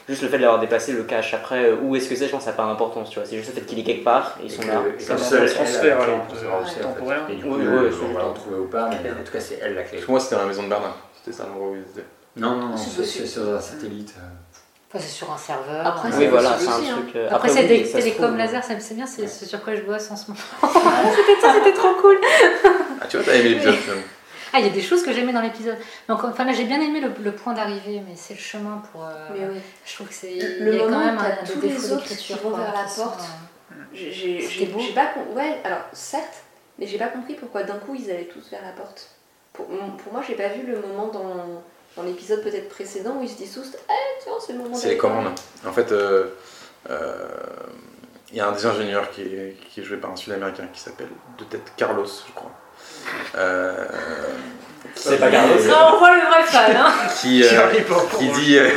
Juste le fait de l'avoir déplacé le cache. Après, euh, où est-ce que c'est, je pense que ça n'a pas d'importance, tu vois. C'est juste le fait qu'il est quelque part, et ils sont Et là. le elle transfert, euh, temporaire. Et du coup, Oui, ouais, on va la retrouver ou pas, mais en tout cas, c'est elle la clé. Pour moi, c'était dans la maison de Bernard. C'était ça l'endroit où ils étaient. Non, non, C'est c'est c'est sur un satellite. Enfin, c'est sur un serveur. Après, euh, Oui, c'est voilà, possible c'est un aussi, hein. truc. euh, Après, c'est oui, des ça trouve, laser, c'est c'est bien, c'est c'est sur quoi je bosse en ce moment. c'était ça, c'était trop cool. Ah, tu vois, t'as aimé l'épisode finalement. Ah, il y a des choses que j'aimais dans l'épisode. Donc, enfin là, j'ai bien aimé le, le point d'arrivée, mais c'est le chemin pour. euh, Mais oui. Je trouve que c'est. Le il y a quand moment même où t'as un, tous les autres qui vont vers la porte. C'était beau. j'ai pas Ouais, alors certes, mais j'ai pas compris pourquoi d'un coup ils allaient tous vers la porte. Pour, pour moi, j'ai pas vu le moment dans, dans l'épisode peut-être précédent où ils se disent tous Eh tiens, c'est le moment C'est les commandes. En fait, euh, euh, il y a un des ingénieurs qui est, qui est joué par un sud-américain qui s'appelle de tête Carlos, je crois. Euh, C'est pas Carlos. Ah, on voit le vrai fan, hein qui, Qui euh, qui dit, euh,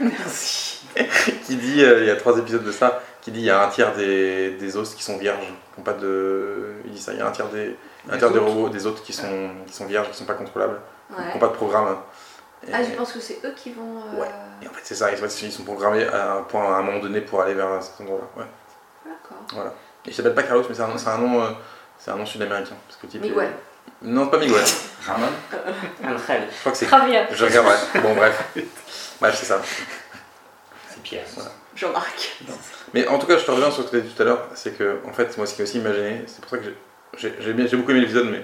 Merci. qui dit, euh, il y a trois épisodes de ça, qui dit il y a un tiers des, des os qui sont vierges, qui ont pas de, il dit ça, il y a un tiers des, un tiers des robots, des autres qui sont, qui sont vierges, qui sont pas contrôlables, qui Ouais. n'ont pas de programme. Ah, je pense que c'est eux qui vont. euh, Ouais. et en fait c'est ça, ils sont- ils sont programmés à un point à un moment donné pour aller vers cet endroit-là. Ouais. D'accord. Et il s'appelle pas Carlos, mais c'est un, c'est un nom, euh, c'est un nom sud-américain. Parce que il- Miguel. Non, c'est pas Miguel. Ramon Angel. Je crois que c'est. Javier. Je regarderai. Bon, bref. Bref, c'est ça. C'est Pierre. Voilà. Jean-Marc. Mais en tout cas, je te reviens sur ce que tu as dit tout à l'heure. C'est que, en fait, moi, ce qui m'a aussi imaginé, c'est pour ça que j'ai- j'ai j'ai bien- j'ai beaucoup aimé l'épisode, mais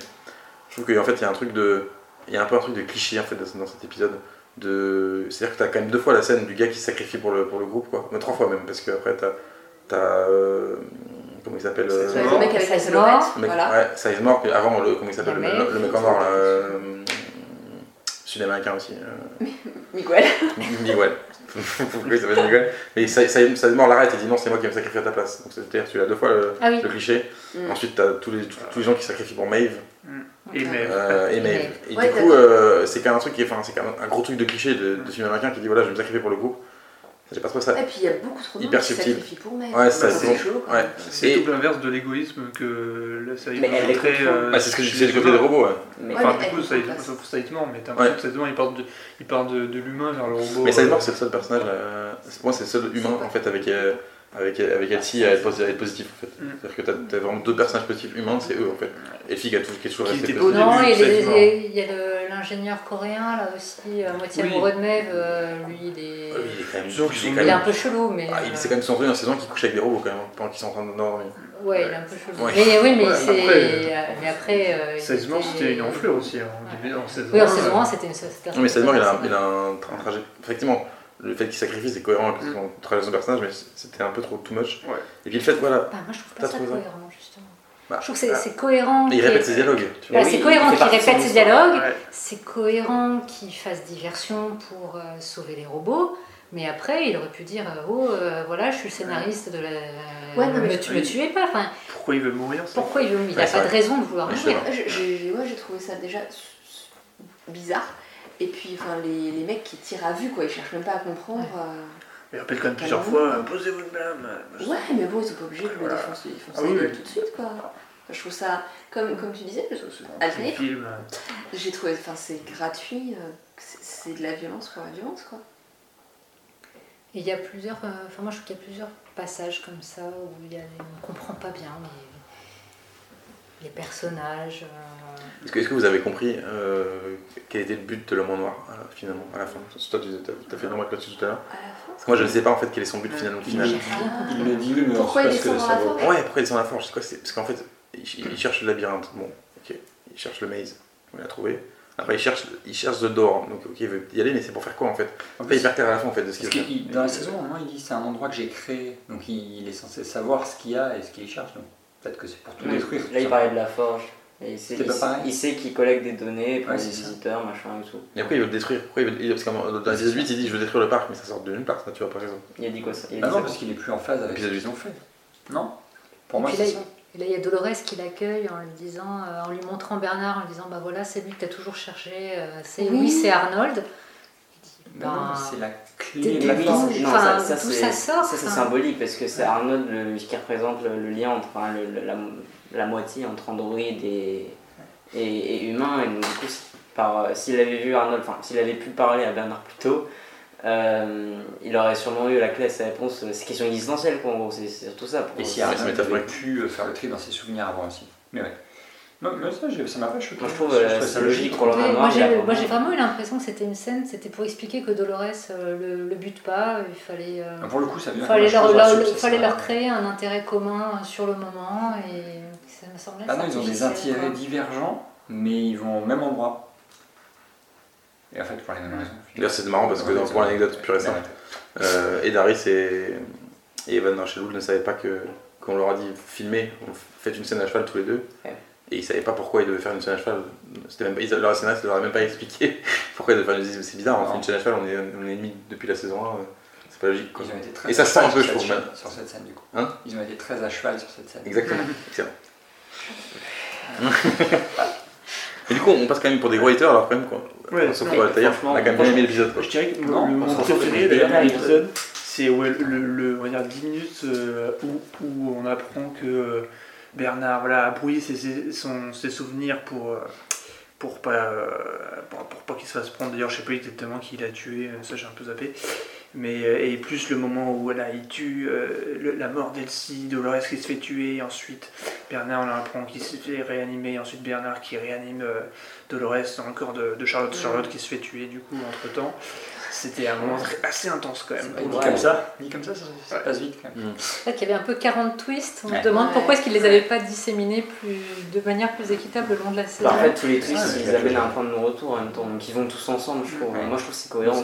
je trouve qu'en fait, il y a un truc de. Il y a un peu un truc de cliché, en fait, dans cet épisode. De... C'est-à-dire que tu as quand même deux fois la scène du gars qui se sacrifie pour le, pour le groupe, quoi. Mais trois fois même, parce qu'après, tu as. comment il s'appelle euh, mort. le mec avec la mort. Mec, Voilà. Ouais, Size Mort, puis avant, le, comment il s'appelle, le, mec. en noir, là, euh, sud-américain aussi. euh, Miguel. Miguel. Pourquoi il s'appelle Miguel Mais Size Size- Size Mort l'arrête et dit non, c'est moi qui vais me sacrifier à ta place. Donc c'est-à-dire, tu as deux fois le, Ah oui. le cliché. Mm. Ensuite, tu as tous les, tous, tous les gens qui se sacrifient pour Maeve Et mais. euh, et Et Maeve. Et Ouais, du coup, euh, c'est quand même un truc qui est, enfin, c'est quand même un gros truc de cliché de, de film américain qui dit voilà, je vais me sacrifier pour le groupe. J'ai pas trop ça. Et puis il y a beaucoup trop de Hyper monde qui subtil. sacrifie pour mec. Ouais, ça, c'est chaud. quand ouais. même. C'est Et- tout l'inverse de l'égoïsme que la série montrer, comprend. euh, Ah, c'est ce que disais du côté des robots. Ouais. Mais Enfin, du coup, ça, ça. Saitman, mais t'as Ouais. l'impression que Saitman, il part de, il part de, de l'humain vers le robot. Mais Size euh, Mort, c'est le seul personnage. euh, pour moi, c'est le seul humain en fait avec, euh, avec, avec Elsie à être, à être positif en fait. Mm. C'est-à-dire que t'as as vraiment deux personnages positifs humains, c'est eux en fait. Et Elsie qui, a toujours- qui est toujours au positive. Non, il y a, l'ingénieur coréen là aussi, à moitié Oui. amoureux de Maeve. euh, lui, il est, il est quand même. Disons qu'ils il est sont quand il est un peu chelou, mais. Ah, il euh, s'est quand même centré dans saison qui couche avec des robots quand même, pendant qu'ils sont en train de dormir. Ouais, il est un peu chelou. Ouais. Mais oui, mais Ouais, c'est. après- mais après. euh, il 16 morts, était- c'était une enflure aussi hein, Ouais. en saison Oui, en 1, saison euh, 1, c'était une Non, mais Sadmore, il a, un trajet. Effectivement, le fait qu'il sacrifie, c'est cohérent avec son trajet de son personnage, mais c'était un peu trop too much. Ouais. Et puis le fait, voilà, Bah, moi, je trouve T'as pas ça trouvé ça cohérent, justement. Bah, je trouve que c'est ah. c'est cohérent. il qu'il- répète ses dialogues. Tu vois. Bah, Oui, c'est il cohérent qu'il répète ses dialogues, Ouais. c'est cohérent qu'il fasse diversion pour euh, sauver les robots, mais après il aurait pu dire euh, Oh, euh, voilà, je suis le scénariste de la. Ouais, non, mais me, tu me tuez pas. Enfin, Pourquoi il veut mourir pourquoi il veut. Il Ouais, n'a pas de raison de vouloir mourir. j'ai j'ai- ouais, j'ai trouvé ça déjà bizarre. Et puis, enfin, les, les mecs qui tirent à vue, quoi, ils cherchent même pas à comprendre. euh. Il rappelle quand même plusieurs Ah, fois euh, Posez-vous de blâme Ouais, mais bon, ils sont pas obligés de le Voilà. défoncer, Ah oui, oui. tout de suite, quoi. Enfin, je trouve ça, comme, comme tu disais, euh, j'ai trouvé, enfin, c'est gratuit, euh, c'est de la violence pour la violence, quoi. Et il y a plusieurs. euh, Enfin, moi je trouve qu'il y a plusieurs passages comme ça où il y a, on ne comprend pas bien les personnages. euh, Est-ce que, est-ce que vous avez compris euh, quel était le but de l'homme en noir, euh, finalement, à la fin? Toi, tu as, fait une remarque là-dessus tout à l'heure. Moi, je ne sais pas en fait quel est son but final. Il, final. Il le dit, mais Pourquoi on il descend dans la forge Ouais, pourquoi il descend la forge C'est quoi c'est- Parce qu'en fait, il, il cherche le labyrinthe. Bon, ok. Il cherche le maze. On l'a trouvé. Après, il cherche, il cherche The Door. Donc, ok, il veut y aller, mais c'est pour faire quoi en fait? En Après, il perd terre à la fin en fait de ce qu'il qu'il- dans la saison, moment, il dit c'est un endroit que j'ai créé, donc il, il est censé savoir ce qu'il y a et ce qu'il cherche. Donc peut-être que c'est pour tout détruire. Là, il parlait de la forge. Et il sait, il, pas pareil il sait qu'il collecte des données pour Ouais, les c'est ça. visiteurs, machin et tout. Et après, il veut le détruire. Pourquoi il veut... il- Parce que dans la saison 8, il dit Je veux détruire le parc, mais ça sort de nulle part, ça, tu vois, par exemple. Il a dit quoi ça? Il a Ah dit non, ça parce qu'il est plus en phase avec ce qu'ils ont fait. Non Pour Et moi, c'est là, ça. Et là, il y a Dolores qui l'accueille en lui disant, euh, en lui montrant Bernard, en lui disant, bah voilà, c'est lui que tu as toujours cherché, euh, c'est Oui. oui, c'est Arnold. Ben, c'est la clé de la. Non, Enfin, ça, c'est ça sort, ça, c'est enfin. symbolique parce que c'est Arnold le, qui représente le, le lien entre hein, le- le- la, la moitié entre Android et, et, et humain. Et donc, du coup, c'est par, euh, s'il avait vu Arnold, enfin, s'il avait pu parler à Bernard plus tôt, euh, il aurait sûrement eu la clé à sa réponse. C'est une question existentielle, quoi, en gros, c'est surtout ça. Pour, Et si Arnold avait pu euh, faire le tri dans ses souvenirs avant aussi. Mais ouais. Non, mais ça, m'a pas choqué. Moi, je trouve trouvais euh, ça c'est logique pour le Oui, noir. moi, j'ai, vraiment- moi, j'ai vraiment eu l'impression que c'était une scène, c'était pour expliquer que Dolores euh, le, le bute pas, il fallait, euh, Ah, Pour le coup, ça vient fallait, comme leur, fallait créer un intérêt commun euh, sur le moment et ça me semblait Ah non, ils ont des intérêts quoi. divergents, mais ils vont au même endroit. Et en fait, pour les mêmes raisons. D'ailleurs, c'est marrant parce que dans- pour l'anecdote pure et simple, euh, et Darius et, et Evan Marshall ne savaient pas que qu'on leur a dit filmez, faites une scène à cheval tous les deux. Et ils savaient pas pourquoi ils devaient faire une scène à cheval. C'était même pas, ils, leur scénariste leur a même pas expliqué pourquoi ils devaient faire une C'est bizarre, on fait une scène à cheval, on est, on est ennemis depuis la saison 1. euh, C'est pas logique quoi. Ils ont été très Et ça sent un cheval peu, sur je cette trouve, chaîne- Sur cette scène, du coup. Hein Ils ont été très à cheval sur cette scène. Exactement. Excellent. Et du coup, on passe quand même pour des gros haters alors quand même quoi. Ouais, Sauf non, franchement, on a quand même bien aimé l'épisode. Je dirais que Non, mon fout préféré d'ailleurs l'épisode, c'est ouais, le, le, on va dire 10 minutes euh, où, où on apprend que euh, Bernard voilà, a brouillé ses, ses- son- ses souvenirs pour, euh, pour pas, euh, pour, pour pas qu'il se fasse prendre. D'ailleurs, je sais pas exactement qui l'a tué, euh, ça j'ai un peu zappé. Mais, et plus le moment où voilà, il tue euh, le- la mort d'Elsie, Dolores qui se fait tuer, ensuite Bernard on apprend qu'il se fait réanimer, ensuite Bernard qui réanime euh, Dolores dans le corps de, de Charlotte, Charlotte qui se fait tuer du coup entre temps. C'était un moment très- assez intense quand même. Dit Ouais. comme ça, dit comme ça, ça, ça Ouais. passe vite quand même. C'est vrai qu'il y avait un peu 40 twists. On Ouais. se demande Ouais. pourquoi est-ce qu'ils les avaient pas disséminés plus, de manière plus équitable le long de la saison. Bah, en fait, tous les twists, Ouais, ils amènent à un point de non-retour en même temps. Donc, ils vont tous ensemble, je trouve. Ouais. Moi, je trouve que c'est cohérent.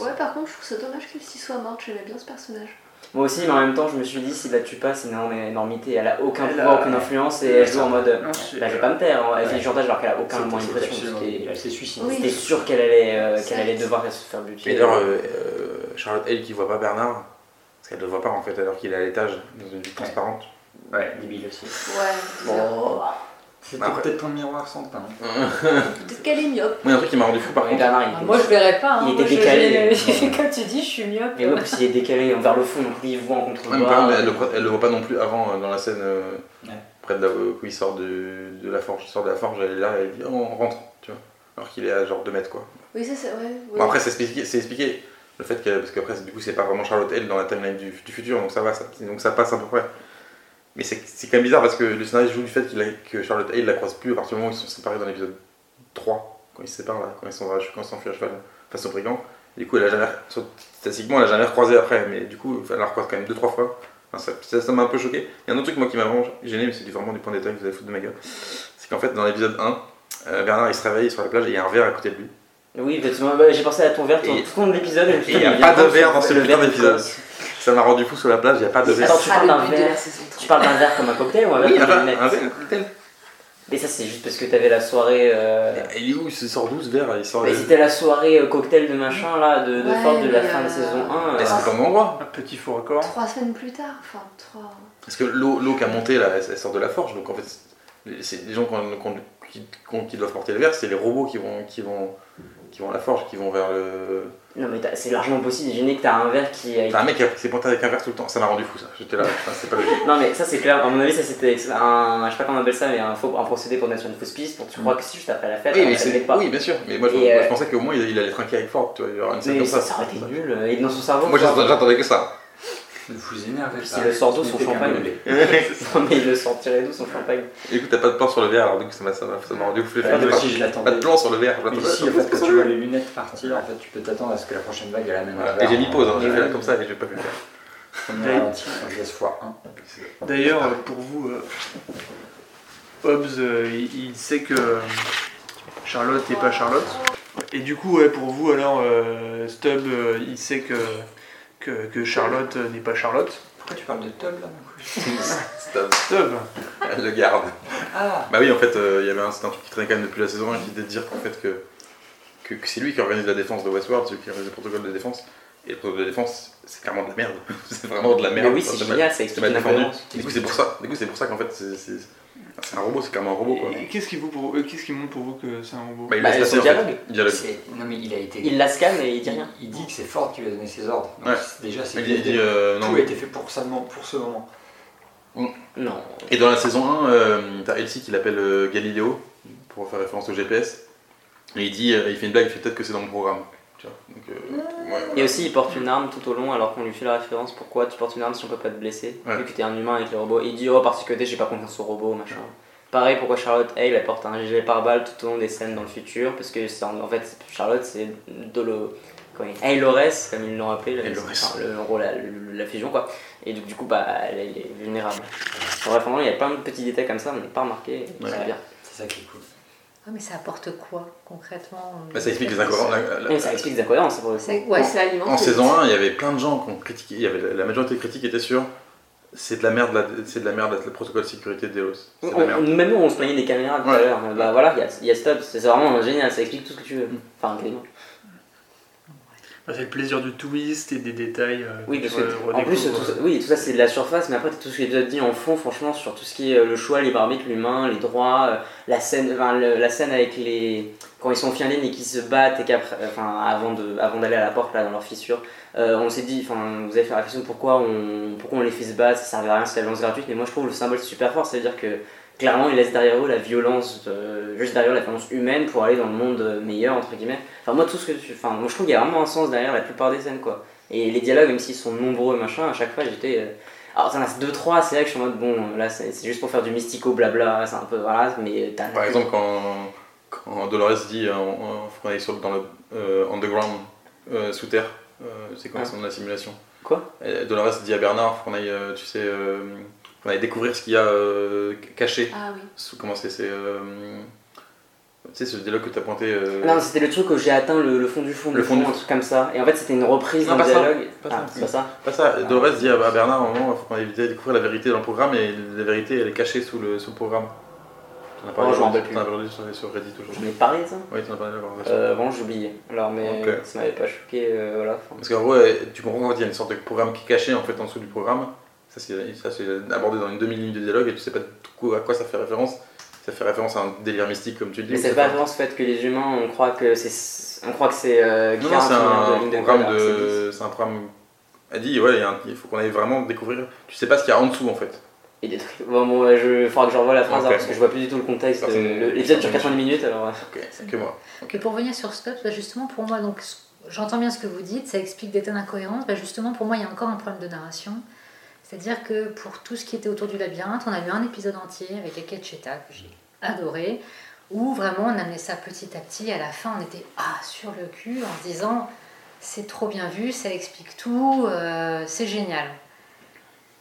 Ouais, par contre, je trouve ça dommage qu'elle s'y soit morte, j'aimais bien ce personnage. Moi aussi, mais en même temps, je me suis dit, s'il la tue pas, c'est une énormité. Elle a aucun Elle pouvoir, a- aucune influence et elle joue en mode. Non, c'est- Bah, je vais pas me taire. hein. Elle fait Ouais. du chantage alors qu'elle a aucun moyen de pression. C'était Elle s'est suicidée. Oui. c'était sûr qu'elle allait, euh, qu'elle allait devoir se faire buter. Et d'ailleurs, euh, euh, Charlotte, elle qui voit pas Bernard, parce qu'elle le voit pas en fait alors qu'il est à l'étage dans une vue transparente. Ouais, débile aussi. Ouais. Bon. C'était Après- peut-être ton miroir sans teint. Peut-être qu'elle est myope. Moi, il y a un truc qui m'a rendu fou par Et contre. Ah, moi, je verrais pas. hein. Il était décalé. je- Comme tu dis, je suis myope. Et ouais, s'il est décalé vers le fond, donc lui, il voit en contre-bas. exemple, elle, le, elle le voit pas non plus avant euh, dans la scène euh, Ouais. près de là où il sort de, de la forge. Il sort de la forge, elle est là, elle dit oh, on rentre, tu vois. Alors qu'il est à genre 2 mètres quoi. Oui, ça c'est vrai. Bon, après, c'est expliqué, c'est expliqué le fait que, parce qu'après, du coup, c'est pas vraiment Charlotte Hale dans la timeline du, du futur, donc ça va, ça, donc ça passe à peu près. Mais c'est c'est quand même bizarre parce que le scénario joue du fait a- que Charlotte Hale la croise plus à partir du moment où ils sont séparés dans l'épisode 3, quand ils se séparent là, quand ils s'enfuient à cheval face au brigand. Du coup, elle a jamais, statistiquement, elle a jamais recroisé après, mais du coup, elle la recroise quand même 2-3 fois. Enfin, ça m'a un peu choqué. Il y a un autre truc, moi, qui m'a vraiment gêné, mais c'est vraiment du point de détail que vous allez foutre de ma gueule. C'est qu'en fait, dans l'épisode 1, euh, Bernard il se réveille sur la plage et il y a un verre à côté de lui. Oui, effectivement, bah, j'ai pensé à ton verre tout, au long de l'épisode. il n'y a pas de verre dans ce le verre d'épisode. Ça m'a rendu fou sur la plage, il n'y a pas de verre. Attends, tu parles le d'un verre. Tu parles d'un verre comme un cocktail ou un verre Oui, un comme un verre, un cocktail. Mais ça, c'est juste parce que t'avais la soirée. euh, Et il est où Il se sort d'où ce verre Il sort Mais de- c'était la soirée euh, cocktail de machin là, de, de Ouais, Ford de la mais, fin de euh, saison 1. Est-ce que c'est pas mon endroit Un petit faux record. Trois semaines plus tard, enfin trois. Parce que l'eau l'eau qui a monté là, elle, sort de la forge, donc en fait, c'est- les gens qui, qui doivent porter le verre, c'est les robots qui vont, qui, vont, qui vont à la forge, qui vont vers le. Non, mais c'est largement possible. Imaginez que t'as un verre qui. a- T'as un mec qui a- qui s'est pointé avec un verre tout le temps, ça m'a rendu fou ça. J'étais là, c'est pas logique. Non, mais ça, c'est clair. À mon avis, ça c'était un. Je sais pas comment on appelle ça, mais un, faux, un procédé pour mettre sur une fausse piste pour que tu crois que c'est juste après la fête. Oui, mais ça pas. oui, bien sûr, mais moi je, moi, euh, je pensais qu'au moins il, il allait trinquer avec Ford, tu vois, il y aura une scène Mais comme ça, ça. aurait été nul. euh, Et dans son cerveau. Moi j'attendais que ça. Ne vous énervez pas. c'est le sort d'eau, Ce son champagne. Non, mais il le sortirait d'où son champagne? Écoute, t'as pas de plan sur le verre, alors du coup ça m'a ça m'a- ça m'a rendu Pas, moi aussi, je l'attendais. pas de plan sur le verre, je Mais le fait que tu vois les lunettes partir, en fait, tu peux t'attendre à ce que la prochaine vague elle amène un Voilà. verre Et j'ai mis pause, hein, j'ai fait là comme ça et j'ai pas pu le faire. Premier ralenti, on laisse fois 1. D'ailleurs, pour vous, euh, Hobbes, euh, il, il sait que euh, Charlotte n'est pas Charlotte. Et du coup, ouais, pour vous, alors, euh, Stubb, euh, il sait que, que, que Charlotte n'est pas Charlotte. Pourquoi tu parles de Tub là Stop. Stubb Elle le garde. Ah Bah oui, en fait, euh, il y avait un, c'est un truc qui traînait quand même depuis la saison 1 qui était de dire qu'en fait que, que, que c'est lui qui organise la défense de Westworld, celui qui organise le protocole de défense. Et le protocole de défense, c'est clairement de la merde. c'est vraiment de la merde. Mais oui, c'est génial, ça C'est explique l'incohérence. Du coup, c'est pour ça. Du coup, c'est pour ça qu'en fait, c'est, c'est, c'est un robot. C'est clairement un robot quoi. Et Qu'est-ce qui, vous pour- euh, qu'est-ce qui montre pour vous que c'est un robot? Bah, il Bah, laisse son passer, en fait. dialogue. Il dialogue. C'est- Non, mais il a été. Il la scanne et il dit rien. Il, dit que c'est Ford qui lui a donné ses ordres. Donc, Ouais. c'est- Déjà, c'est Il dit, euh, non, Tout a été fait pour, ça, pour ce moment. Non. Et dans la saison 1, euh, t'as Elsie qui l'appelle euh, Galiléo pour faire référence au GPS. Et il dit, euh, il fait une blague, il fait peut-être que c'est dans mon programme. Tu vois. Donc, euh, ouais. Et aussi, il porte une arme tout au long alors qu'on lui fait la référence pourquoi tu portes une arme si on peut pas te blesser. Ouais. Vu que t'es un humain avec les robots? Et il dit, oh, parce que j'ai pas confiance au robot, machin. Pareil, pourquoi Charlotte Hale elle porte un gilet pare-balles tout au long des scènes dans le futur Parce que c'est en, en fait, Charlotte c'est Dolo. Comment il Haylores, comme ils l'ont appelé, la, enfin, le, en gros, la, le- la fusion quoi. Et donc, du coup, bah, elle, elle est vulnérable. Bref, il y a plein de petits détails comme ça, on n'est pas remarqué. et Ouais. C'est bien. C'est ça qui est cool. Ah, mais ça apporte quoi concrètement Bah, ça explique les incohérences. ça explique incohérences, pour le Ouais. En saison 1, il y avait plein de gens qui ont critiqué, il y avait la- la majorité des critiques étaient sur c'est de la merde, la- c'est de la merde le protocole de sécurité de merde. Même nous, on se plaignait des caméras tout à l'heure. Bah voilà, il y a, il y a Stop, c'est vraiment génial, ça explique tout ce que tu veux. Mm. Enfin, quasiment. Ça fait le plaisir du twist et des détails. euh, Oui, parce que en plus, tout ça, oui, tout ça c'est de la surface, mais après tout ce qui est déjà dit en fond, franchement, sur tout ce qui est euh, le choix, libre arbitre, l'humain, les droits, euh, la scène, enfin, le- la scène avec les quand ils sont ligne et qu'ils se battent et qu'après, enfin, avant de, avant d'aller à la porte là dans leur fissure, euh, on s'est dit, enfin, vous avez fait la réflexion pourquoi on, pourquoi on les fait se battre, ça servait à rien, c'est la violence gratuite, mais moi je trouve le symbole super fort, c'est à dire que clairement ils laissent derrière eux la violence, euh, juste derrière la violence humaine pour aller dans le monde euh, meilleur entre guillemets. Enfin moi tout ce que tu, enfin moi je trouve qu'il y a vraiment un sens derrière la plupart des scènes quoi. Et les dialogues, même s'ils sont nombreux, machin, à chaque fois j'étais. euh, Alors, t'en as 2-3, c'est vrai que je suis en mode bon, là c'est juste pour faire du mystico blabla, c'est un peu. Voilà, mais t'as. Par exemple, quand, quand Dolores dit euh, on- on- aille sur, dans le euh, underground, euh, sous terre, euh, c'est quoi Ah. son nom de la simulation? Quoi? Et Dolores dit à Bernard faut qu'on aille, euh, tu sais, aille découvrir ce qu'il y a euh, caché. Ah oui. Sous, comment c'est c'est, euh, Tu sais, ce dialogue que t'as pointé. euh, Non, c'était le truc où j'ai atteint le, le fond du fond, Le fond fond, du un truc comme ça. Et en fait, c'était une reprise d'un pas ça. dialogue. Pas ah, ça. c'est pas ça Pas ça, Dolores dit à Bernard à un moment faut qu'on aille découvrir la vérité dans le programme et la vérité elle est cachée sous le, sous le programme. T'en as parlé, Oh, je m'en rappelle t'en as parlé sur, sur Reddit Je aujourd'hui. m'ai parlé de ça? Oui, t'en as parlé avant. euh, Bon, j'ai oublié. Alors, mais Ok. ça m'avait pas choqué, euh, voilà. Parce qu'en gros, tu comprends qu'il y a une sorte de programme qui est caché en fait en dessous du programme. Ça c'est abordé dans une demi-ligne de dialogue et tu sais pas du tout à quoi ça fait référence. Ça fait référence à un délire mystique comme tu le dis. Mais ça pas fait- vraiment ce fait que les humains, on croit que c'est. On croit que c'est. Euh, Non, non, 40 c'est un programme de. C'est un programme. Elle dit, ouais, il, il faut qu'on aille vraiment découvrir. Tu sais pas ce qu'il y a en dessous en fait. 10. Et des trucs. Bon, bon, je... faudra que je revoie la phrase Ok. alors, parce que je vois plus du tout le contexte. Personne- Le- L'épisode dure personne- 90 minutes alors. Ok, c'est que moi. Et pour revenir sur Stubbs, bah, justement, pour moi, donc, j'entends bien ce que vous dites, ça explique des tas d'incohérences. Bah, justement, pour moi, il y a encore un problème de narration. C'est-à-dire que pour tout ce qui était autour du labyrinthe, on a eu un épisode entier avec Akecheta que j'ai adoré, où vraiment on amenait ça petit à petit. À la fin, on était ah, sur le cul en se disant c'est trop bien vu, ça explique tout, euh, c'est génial.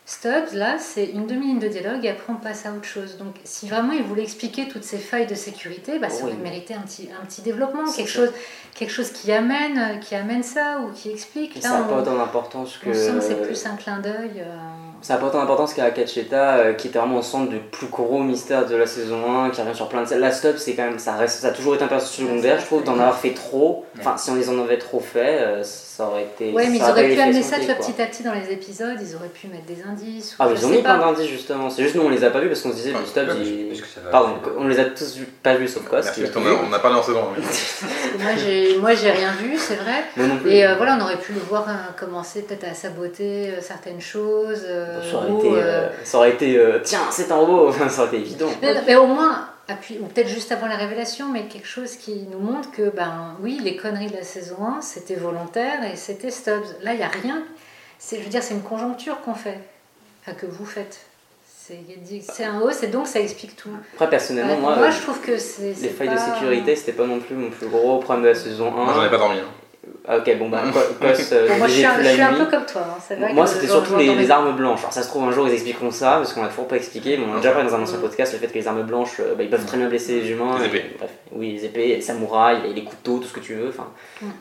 Stubbs, là, c'est une demi-ligne de dialogue et après on passe à autre chose. Donc, si vraiment il voulait expliquer toutes ces failles de sécurité, bah, ça aurait mérité un petit, un petit développement, quelque chose, quelque chose qui amène, qui amène ça ou qui explique. ça n'a pas autant d'importance que. On sent que c'est plus un clin d'œil. Euh, ça n'a pas autant d'importance qu'à Kacheta, euh, qui était vraiment au centre du plus gros mystère de la saison 1, qui revient sur plein de scènes. La stop, c'est quand même, ça, reste, ça a toujours été un personnage secondaire, je trouve, d'en avoir fait trop. Enfin, si on les en avait trop fait, euh, ça aurait été. Ouais, mais ils auraient pu amener ça petit à petit dans les épisodes, ils auraient pu mettre des indices. ah, ils ont mis plein d'indices justement. C'est juste nous, on les a pas vus parce qu'on se disait, le stop, il... Pardon, on les a tous pas vus sauf Cost. On n'a pas lancé dans Moi, j'ai rien vu, c'est vrai. Et euh, voilà, on aurait pu le voir commencer peut-être à saboter certaines choses. Euh, ça aurait été, euh, tiens, c'est en haut, ça aurait été évident. Mais, au moins, ou peut-être juste avant la révélation, mais quelque chose qui nous montre que, ben oui, les conneries de la saison 1, c'était volontaire et c'était Stubbs. Là, il n'y a rien. Je veux dire, c'est une conjoncture qu'on fait, enfin, que vous faites. C'est un haut, c'est donc ça explique tout. Après, personnellement, moi, moi, je trouve que c'est. Les failles de sécurité, c'était pas non plus mon plus gros problème de la saison 1. Moi, j'en ai pas dormi. Hein. Ah, ok, bon bah, euh, moi je suis, un, peu comme toi. Hein. Vrai moi c'était surtout les, armes blanches. Alors ça se trouve un jour ils expliqueront ça parce qu'on a toujours pas expliqué. on a déjà parlé dans un ancien podcast le fait que les armes blanches euh, bah, ils peuvent très bien blesser les humains. Les épées. bref, oui, les épées, les samouraïs, les, couteaux, tout ce que tu veux. Enfin,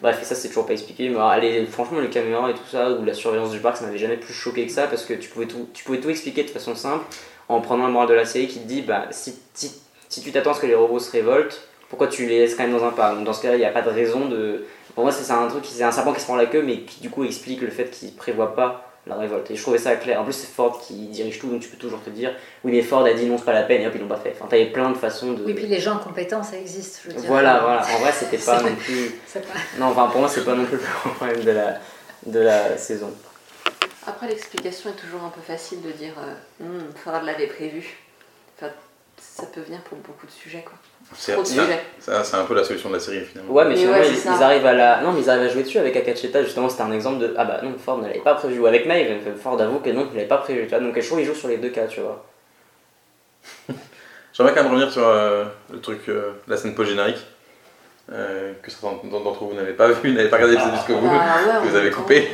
bref, et ça c'est toujours pas expliqué. Mais allez, franchement, les caméras et tout ça, ou la surveillance du parc, ça m'avait jamais plus choqué que ça parce que tu pouvais tout, tu pouvais tout expliquer de façon simple en prenant le moral de la série qui te dit bah, si, si, si tu t'attends à ce que les robots se révoltent, pourquoi tu les laisses quand même dans un parc? Dans ce cas-là, il n'y a pas de raison de pour moi, c'est un truc, c'est un serpent qui se prend la queue, mais qui du coup explique le fait qu'il ne prévoit pas la révolte. Et je trouvais ça clair. En plus, c'est Ford qui dirige tout, donc tu peux toujours te dire oui, mais Ford a dit non, c'est pas la peine, et hop, ils l'ont pas fait. Enfin, t'avais plein de façons de. Oui, puis les gens compétents, ça existe, je veux dire. Voilà, voilà. En vrai, c'était pas non plus. Non, enfin, pour moi, c'est pas non plus le problème de la, de la saison. Après, l'explication est toujours un peu facile de dire euh, hmm, Ford l'avait prévu. Enfin, ça peut venir pour beaucoup de sujets, quoi. C'est un peu la solution de la série finalement. Ouais, mais finalement ils, arrivent à la... non, mais ils arrivent à jouer dessus avec Akacheta. Justement, c'était un exemple de ah bah non, Ford ne l'avait pas prévu. Ou avec Maeve, Ford avoue que non, il l'avait pas prévu. Tu vois Donc je trouve qu'ils jouent sur les deux cas, tu vois. J'aimerais quand même revenir sur euh, le truc, euh, la scène post-générique. Euh, que certains d'entre vous n'avez pas vu, n'avez pas regardé l'épisode jusqu'au bout, ah, que vous avez coupé.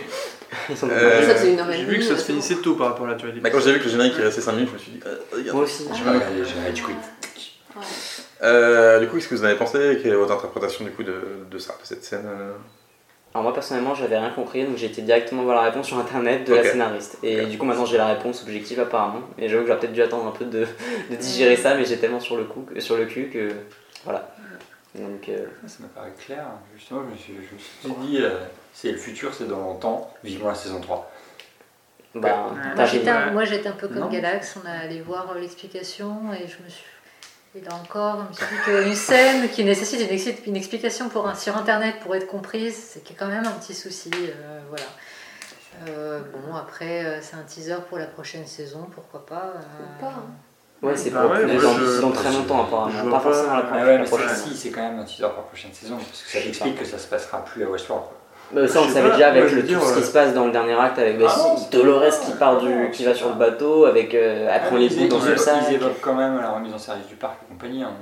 j'ai vu que ça se finissait tôt par rapport à la bah, quand j'ai vu que le générique il restait 5 minutes, je me suis dit, moi aussi. Je vais regarder le générique, euh, du coup, qu'est-ce que vous en avez pensé? Quelle est votre interprétation du coup de, de ça, de cette scène euh? Alors moi personnellement, j'avais rien compris, donc j'ai été directement voir la réponse sur internet de la scénariste. Et du coup, maintenant j'ai la réponse objective apparemment. Et j'avoue que j'aurais peut-être dû attendre un peu de, de digérer ça, mais j'ai tellement sur le, coup, sur le cul que voilà. Donc, euh, Ça me paraît clair. Justement, je me suis, je me suis dit, c'est le futur, c'est dans longtemps, vivement la saison 3. Bah, moi j'étais un, peu comme Galax, on a allé voir l'explication et je me suis et là encore, je me suis dit qu'une scène qui nécessite une, explication pour sur internet pour être comprise, c'est quand même un petit souci. Euh, voilà. Euh, bon, après, euh, c'est un teaser pour la prochaine saison, pourquoi pas. Ou pas. Hein. Ouais, c'est bah pas dans, très longtemps apparemment. Pas forcément la, ah prochaine. Si, c'est quand même un teaser pour la prochaine saison, parce que ça explique que ça se passera plus à Westworld. Bah, ça, on savait déjà avec le, tout ce qui se passe dans le dernier acte avec bah, ah, Dolores qui part du, qui va sur le bateau avec euh, après les bouts dans le sac. Ils évoquent quand même la remise en service du parc et compagnie. Hein,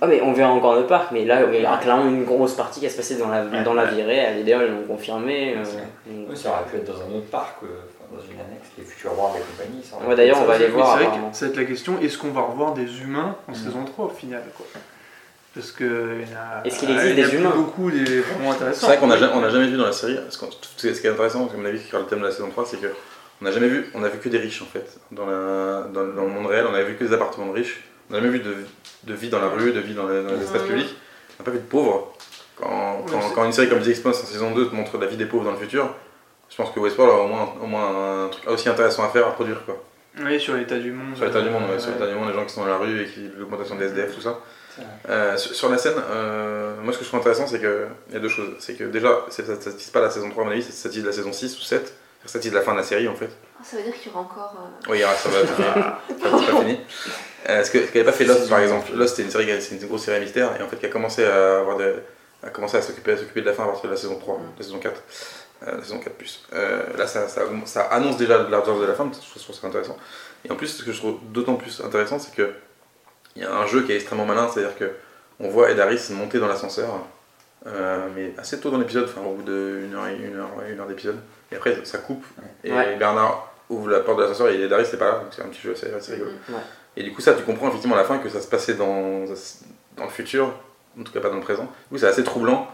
ah mais on verra encore le parc, mais là il y a clairement une grosse partie qui va se passer dans la, dans la vie réelle, d'ailleurs ils l'ont confirmé. Euh, ça aurait pu être dans un autre parc, euh, dans une annexe, les futurs World et compagnie. Ouais, d'ailleurs on va aller voir. C'est vrai que ça va être la question, est-ce qu'on va revoir des humains en mm. saison 3 au final quoi? Parce que Est-ce qu'il existe des humains beaucoup des vraiment intéressants. C'est vrai qu'on n'a jamais, jamais vu dans la série. Ce qui est intéressant, à mon avis, qui est le thème de la saison 3, c'est que on n'a jamais vu, on a vu que des riches en fait. Dans, la, dans, le monde réel, on a vu que des appartements de riches. On n'a jamais vu de, de, vie dans la rue, de vie dans, les espaces publics. On n'a pas vu de pauvres. Quand, quand, une série comme The Expanse en saison 2 te montre la vie des pauvres dans le futur, je pense que Westworld a au moins, au moins un truc aussi intéressant à faire, à produire. Quoi. Oui, sur l'état du monde. Sur l'état du monde, sur l'état du monde, les gens qui sont dans la rue et qui l'augmentation des SDF, tout ça. Euh, sur, la scène, euh, moi ce que je trouve intéressant, c'est qu'il y a deux choses. C'est que déjà, ça ne se pas la saison 3 à mon avis, ça de la saison 6 ou 7. Ça de la fin de la série en fait. Oh, ça veut dire qu'il y aura encore. Euh... Oui, ça va être pas fini. Euh, ce qu'avait pas fait Lost par exemple. Lost, c'était une, série, c'est une grosse série mystère et en fait qui a commencé à avoir des, a commencé à s'occuper, de la fin à partir de la saison 3, la saison 4. euh, la saison 4 plus. Là, ça, ça, ça annonce déjà l'ardeur de la fin, je trouve ça intéressant. Et en plus, ce que je trouve d'autant plus intéressant, c'est que il y a un jeu qui est extrêmement malin, c'est-à-dire que on voit Edaris monter dans l'ascenseur, euh, mais assez tôt dans l'épisode, enfin au bout d'une heure, et- une heure, une heure d'épisode, et après ça coupe, et Ouais. Bernard ouvre la porte de l'ascenseur et Edaris c'est pas là, donc c'est un petit jeu assez, assez rigolo. Mhm. Ouais. Et du coup, ça, tu comprends effectivement à la fin que ça se passait dans, dans le futur, en tout cas pas dans le présent. Du coup, c'est assez troublant.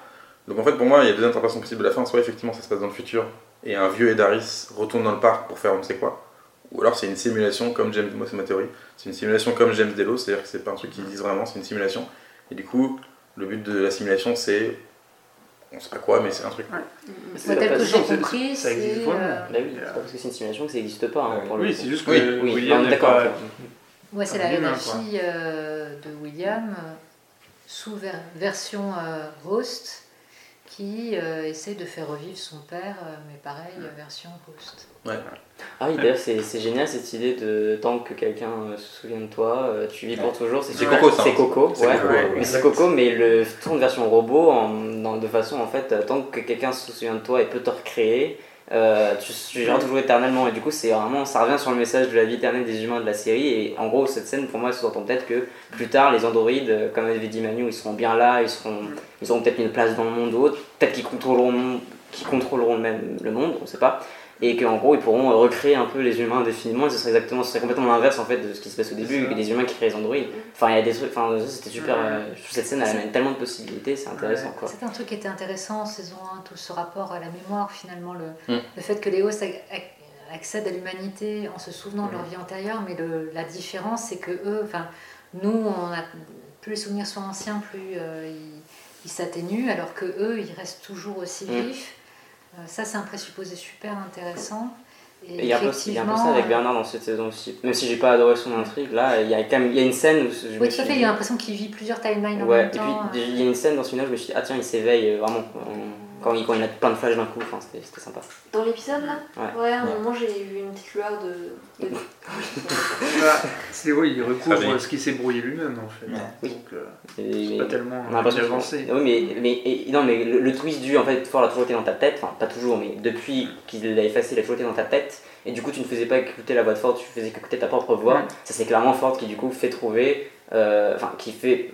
Donc en fait, pour moi, il y a deux interprétations possibles de la fin. Soit effectivement, ça se passe dans le futur et un vieux Edaris retourne dans le parc pour faire on ne sait quoi. Ou alors c'est une simulation comme James, moi c'est ma théorie, c'est une simulation comme James Delos, c'est-à-dire que c'est pas un truc qu'ils disent vraiment, c'est une simulation. Et du coup, le but de la simulation, c'est. On sait pas quoi, mais c'est un truc. La tel que j'ai compris, ça existe euh, Bah oui, c'est pas parce que c'est une simulation que ça n'existe pas. hein, Ouais. pour Oui, c'est juste que Oui, oui, William on est n'est d'accord, pas. Ouais, c'est Un la, fille euh, de William, euh, sous ver- version euh, host, qui euh, essaie de faire revivre son père, euh, mais pareil, version host. Ah oui, d'ailleurs, c'est c'est génial cette idée de tant que quelqu'un euh, se souvient de toi, euh, tu vis pour toujours. C'est Ouais. Coco, ça, C'est hein. Coco, C'est ouais. Coco, ouais. Mais c'est Coco, mais le tourne version robot en, dans- de façon en fait, tant que quelqu'un se souvient de toi et peut te recréer, euh, tu, tu toujours éternellement. Et du coup, c'est vraiment, ça revient sur le message de la vie éternelle des humains de la série. Et en gros, cette scène, pour moi, elle sous-entend peut-être que plus tard, les androïdes, euh, comme avait dit Manu, ils seront bien là, ils, seront, ils auront peut-être une place dans le monde ou autre, peut-être qu'ils contrôleront, qu'ils contrôleront même le monde, on sait pas. Et qu'en gros, ils pourront euh, recréer un peu les humains indéfiniment. Et ce serait exactement, ce serait complètement l'inverse en fait de ce qui se passe au début, des humains qui créent les androïdes. Enfin, il y a des trucs, enfin, c'était super. Ouais. euh, cette scène, elle amène tellement de possibilités, c'est intéressant quoi. C'est un truc qui était intéressant en saison 1, tout ce rapport à la mémoire finalement, le, Mm. le fait que les hosts ac- ac- accèdent à l'humanité en se souvenant de leur vie antérieure, mais le- la différence c'est que eux, enfin nous, on a, plus les souvenirs sont anciens, plus euh, ils, s'atténuent, alors que eux, ils restent toujours aussi Mm. vifs. Ça, c'est un présupposé super intéressant. Et il y a un peu, ça avec euh, Bernard dans cette saison aussi. Même si j'ai pas adoré son intrigue, là, il y a quand même il y a une scène où je me Oui, tout à fait, il y a l'impression qu'il vit plusieurs timelines en Ouais, même et puis temps. euh. il y a une scène dans ce final où je me suis dit, ah tiens, il s'éveille euh, vraiment. euh, Quand il, quand il a plein de flashs d'un coup, enfin, c'était c'était sympa. Dans l'épisode là? Ouais. à un moment j'ai eu une petite lueur de. de- Voilà. C'est oui, il recouvre Tragique. ce qui s'est brouillé lui-même en fait. Ouais. Oui. Donc euh, Et- c'est pas tellement On a avancé. Oui, mais, mais, et- non, mais le, le twist du en fait, fort a toujours été dans ta tête, enfin pas toujours, mais depuis qu'il l'a effacé, il a toujours été dans ta tête, et du coup tu ne faisais pas écouter la voix de Ford, tu faisais écouter ta propre voix. Ouais. Ça c'est clairement Ford qui du coup fait trouver, euh, enfin qui fait,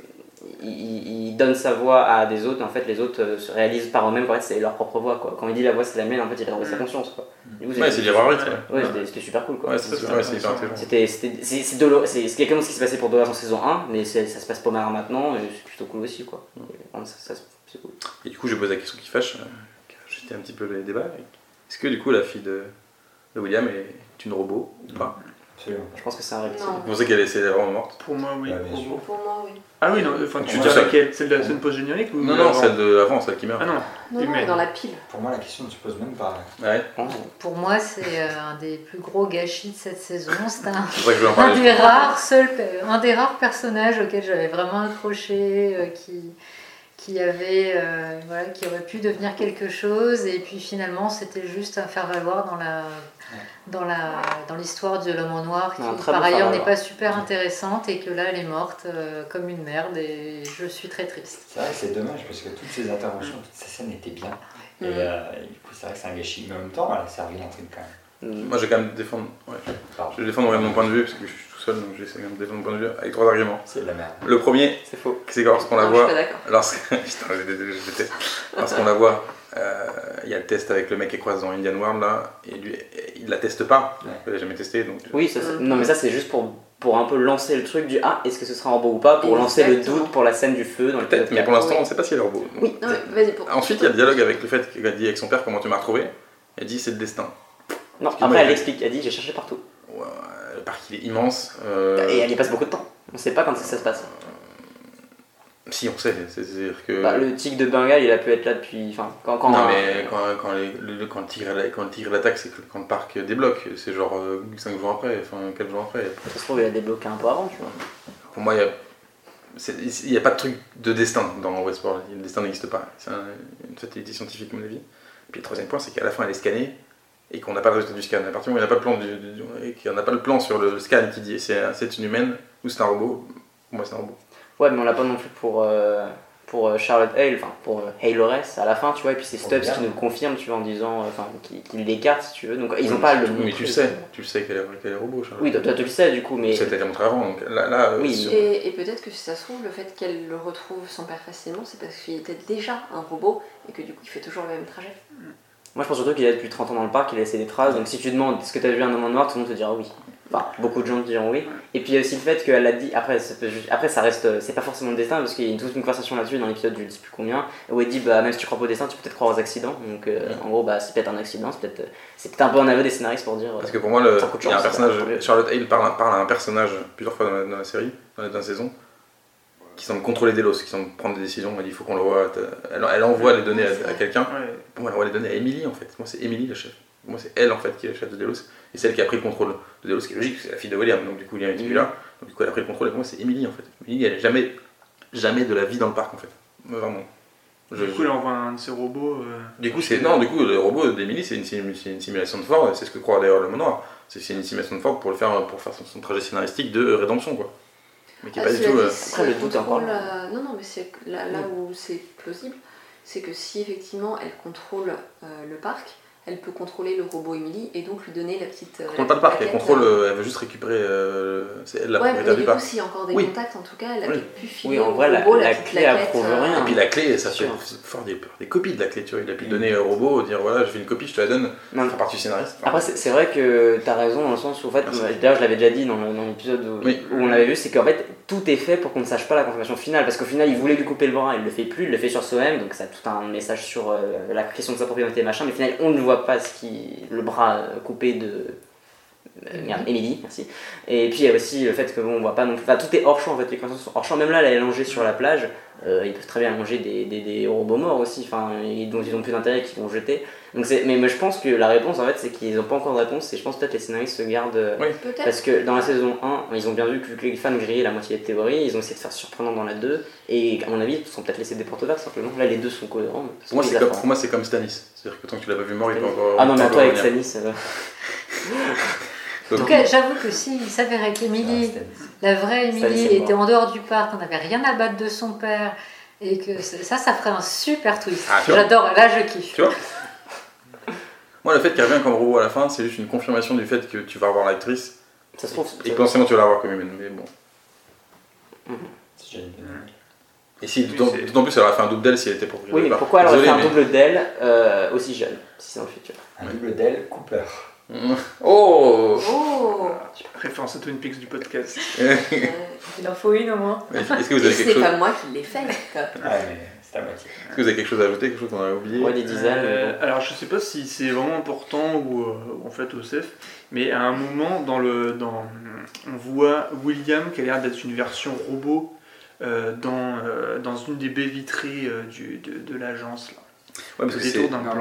il, donne sa voix à des autres, et en fait les autres euh, se réalisent par eux-mêmes qu'en fait c'est leur propre voix quoi. Quand il dit la voix c'est la mienne, en fait il a trouvé sa conscience quoi. Coup, Ouais, c'est rythme. Ouais, c'était- c'était super cool quoi. Ouais, c'est intelligent. C'était c'est exactement ce qui s'est passé pour Dolores en saison 1, mais ça se passe pas mal maintenant, et c'est plutôt cool aussi quoi. Et, vraiment, ça- ça- c'est cool. Et du coup, j'ai posé la question qui fâche, euh, qui a jeté un petit peu les débats. Est-ce que du coup, la fille de, de William est une robot ou pas? Absolument. Je pense que c'est un Non. Vous pensez qu'elle est, c'est vraiment morte? Pour moi, oui. Bien Pour sûr. vous. Pour moi, oui. Ah oui, non, enfin, tu seul. laquelle Celle de la scène post-générique ou Non, non, celle de avant, celle qui meurt. Ah non, Non, non, dans la pile. Pour moi, la question ne se pose même pas. Ouais, Pour moi, c'est euh, un des plus gros gâchis de cette saison. C'est un, un des rares seuls, un des rares personnages auxquels j'avais vraiment accroché, euh, qui qui avait, euh, voilà, qui aurait pu devenir quelque chose, et puis finalement, c'était juste un faire valoir dans la dans la dans l'histoire de l'homme en noir, qui par ailleurs n'est pas super intéressante, et que là, elle est morte euh, comme une merde, et je suis très triste. C'est vrai que c'est dommage parce que toutes ces interventions, toutes ces scènes étaient bien. Et, euh, et du coup, c'est vrai que c'est un gâchis. Mais en même temps, elle a servi l'intrigue quand même. Moi, je vais quand même défendre. Ouais. Je vais défendre mon point de vue parce que je suis tout seul, donc j'essaie quand même de défendre mon point de vue avec trois arguments. C'est de la merde. Le premier, C'est faux. c'est que lorsqu'on la Non, je suis voit, lorsqu'on la voit, il y a le test avec le mec qui croise dans Indian World là, et lui, il la teste pas. Ouais. Il l'a jamais testé, donc. Oui, ça, c'est- Mhm. non mais ça c'est juste pour, pour un peu lancer le truc du ah est-ce que ce sera un robot ou pas pour lancer le doute pour la scène du feu dans le Peut-être, mais pour l'instant, on ne sait pas si elle est. Oui. Non, vas-y, pour. Ensuite, il y a le dialogue avec le fait qu'elle dit avec son père comment tu m'as retrouvé. Elle dit c'est le destin. Non, après elle explique, elle dit j'ai cherché partout. Le parc il est immense. euh, Et elle y passe beaucoup de temps. On sait pas quand ça se passe. Si, on sait. C'est- C'est-à-dire que. Bah, le tigre de Bengale il a pu être là depuis. Enfin, quand. quand Non, mais quand, quand, les- le, quand le tigre, l'attaque, c'est quand le parc débloque. C'est genre 5 jours après, enfin 4 jours après. Ça se trouve il a débloqué un peu avant, tu vois. Pour moi, il y a. Il n'y a pas de truc de destin dans Westworld. Le destin n'existe pas. C'est un- une fatalité scientifique, à mon avis. Et puis le troisième point, c'est qu'à la fin, elle est scannée et qu'on n'a pas le résultat du scan. À partir du moment où il n'y a pas le plan, du, du- et qu'il n'y a pas le plan sur le scan qui dit c'est c'est une humaine ou c'est un robot, pour moi c'est un robot. Ouais, mais on l'a pas non plus pour. euh, pour euh, Charlotte Hale, enfin pour euh, Haylores à la fin, tu vois, et puis c'est Stubbs qui nous confirme, tu vois, en disant, enfin, qui, qui l'écarte si tu veux. Donc ils ont pas le. Mais tu sais, tu sais qu'elle est, qu'elle est robot, Charlotte. Oui, toi, toi, tu le sais du coup, mais. T'a montré avant, donc là. là Oui. sur- Et, et peut-être que si ça se trouve, le fait qu'elle le retrouve son père facilement, c'est parce qu'il était déjà un robot et que du coup il fait toujours le même trajet. Moi je pense surtout qu'il est là depuis 30 ans dans le parc, il a laissé des traces, donc si tu demandes est-ce que tu as vu un homme en noir, tout le monde te dira oui. Enfin, beaucoup de gens diront oui. Et puis il y a aussi le fait qu'elle a dit, après ça, peut après, ça reste, c'est pas forcément le destin, parce qu'il y a une, toute une conversation là-dessus dans l'épisode du je sais plus combien, où elle dit bah même si tu crois pas au destin, tu peux peut-être croire aux accidents. Donc euh, en gros, bah c'est peut-être un accident, c'est peut-être, c'est peut-être un peu un aveu des scénaristes pour dire. euh, Parce que pour moi, le, de il y a un chance, personnage, ça va. Charlotte Hale parle, parle à un personnage plusieurs fois dans la, dans la série, dans la, dans la saison, qui semble contrôler Delos, qui semble prendre des décisions. Elle dit il faut qu'on le voit. Elle, elle envoie les données à, à quelqu'un. Ouais. Pour moi, elle envoie les données à Emily en fait. Moi, c'est Emily la chef. Pour moi, c'est elle en fait qui est la chef de Delos. Et c'est elle qui a pris le contrôle de Delos, ce qui est logique, c'est la fille de William. Donc du coup, William est plus là. Donc du coup, elle a pris le contrôle. Et pour moi, c'est Emily en fait. Emily, elle n'a jamais, jamais de la vie dans le parc en fait. Vraiment. Je- Du coup, elle envoie un de ses robots. euh, du coup, c'est non, du coup, le robot d'Emily, c'est une, sim- c'est une simulation de Ford, c'est ce que croit d'ailleurs le Monoir. C'est c'est une simulation de Ford pour le faire, pour faire son, son trajet scénaristique de rédemption, quoi. Mais qui est Ah, pas du tout. euh, Après, le doute contrôle, là. euh, non, non, mais c'est que là, là où c'est plausible, c'est que si effectivement elle contrôle euh, le parc, elle peut contrôler le robot Emily et donc lui donner la petite. euh, Elle la contrôle pas le elle contrôle, euh, elle veut juste récupérer. euh, c'est elle la Ouais, mais propriétaire du du coup, s'il y a encore des Oui. contacts, en tout cas, elle a Oui. pu filer Oui, en vrai, la- robot la clé approuve euh, rien. Et puis la clé, ça fait fort des, des copies de la clé, tu vois. Il a pu donner au robot, dire voilà, je fais une copie, je te la donne, Non, faire partie du scénariste. Après, c'est vrai que t'as raison dans le sens où, en fait, d'ailleurs, je l'avais déjà dit dans le- dans l'épisode où, Oui. où on l'avait vu, c'est qu'en fait, tout est fait pour qu'on ne sache pas la confirmation finale. Parce qu'au final, il voulait lui couper le bras, il le fait plus, il le fait sur soi-même, donc ça a tout un message sur la question de sa propriété, machin, mais au final, on ne voit pas ce qui, le bras coupé de. euh, merde, Emily, merci. Et puis il y a aussi le fait que bon, on voit pas plus. Enfin, tout est hors champ en fait, les conversations sont hors champ. Même là, elle est allongée sur la plage, euh, ils peuvent très bien allonger des, des, des robots morts aussi, enfin, et dont ils ont plus d'intérêt, qu'ils vont jeter. Donc c'est, mais moi, je pense que la réponse en fait, c'est qu'ils n'ont pas encore de réponse, et je pense peut-être les scénaristes se gardent. euh, Oui. Peut-être. Parce que dans la saison 1, ils ont bien vu que, que les fans grillaient la moitié des théories, ils ont essayé de faire surprenant dans la 2, et à mon avis, ils se sont peut-être laissés des portes ouvertes simplement. Là, les deux sont cohérents. mais Pour moi, c'est comme, quoi. pour moi, c'est comme Stanis. C'est-à-dire que tant que tu l'as pas vu mort, il peut encore. Ah non, mais toi avec. Stanis, euh, En tout cas, j'avoue que s'il s'avérait qu'Émilie, la vraie Ça, Émilie, était en dehors du parc, on n'avait rien à battre de son père, et que ça, ça ferait un super twist. Ah. J'adore, là je kiffe. Tu vois Moi, le fait qu'il revient comme robot à la fin, c'est juste une confirmation du fait que tu vas revoir l'actrice ça se trouve. et potentiellement tu vas la revoir comme humaine. Mais bon. Si j'ai une- Et si, d'autant c'est- plus, elle aurait fait un double d'elle si elle était pour Oui, mais pourquoi elle aurait fait un double d'elle euh, aussi jeune, si c'est dans le futur? Un double d'elle, Cooper. Oh Oh Référence à Twin Peaks du podcast. Euh, Il en faut une au moins. Est-ce que vous avez quelque c'est chose pas moi qui l'ai fait. quoi. Ah, mais c'est à moitié. Est-ce que vous avez quelque chose à ajouter, quelque chose qu'on a oublié Ouais, des designs. Euh, bon. alors je sais pas si c'est vraiment important ou euh, en fait au CEF, mais à un moment dans le dans on voit William qui a l'air d'être une version robot euh, dans, euh, dans une des baies vitrées euh, du, de, de l'agence là. Ouais, parce que c'est.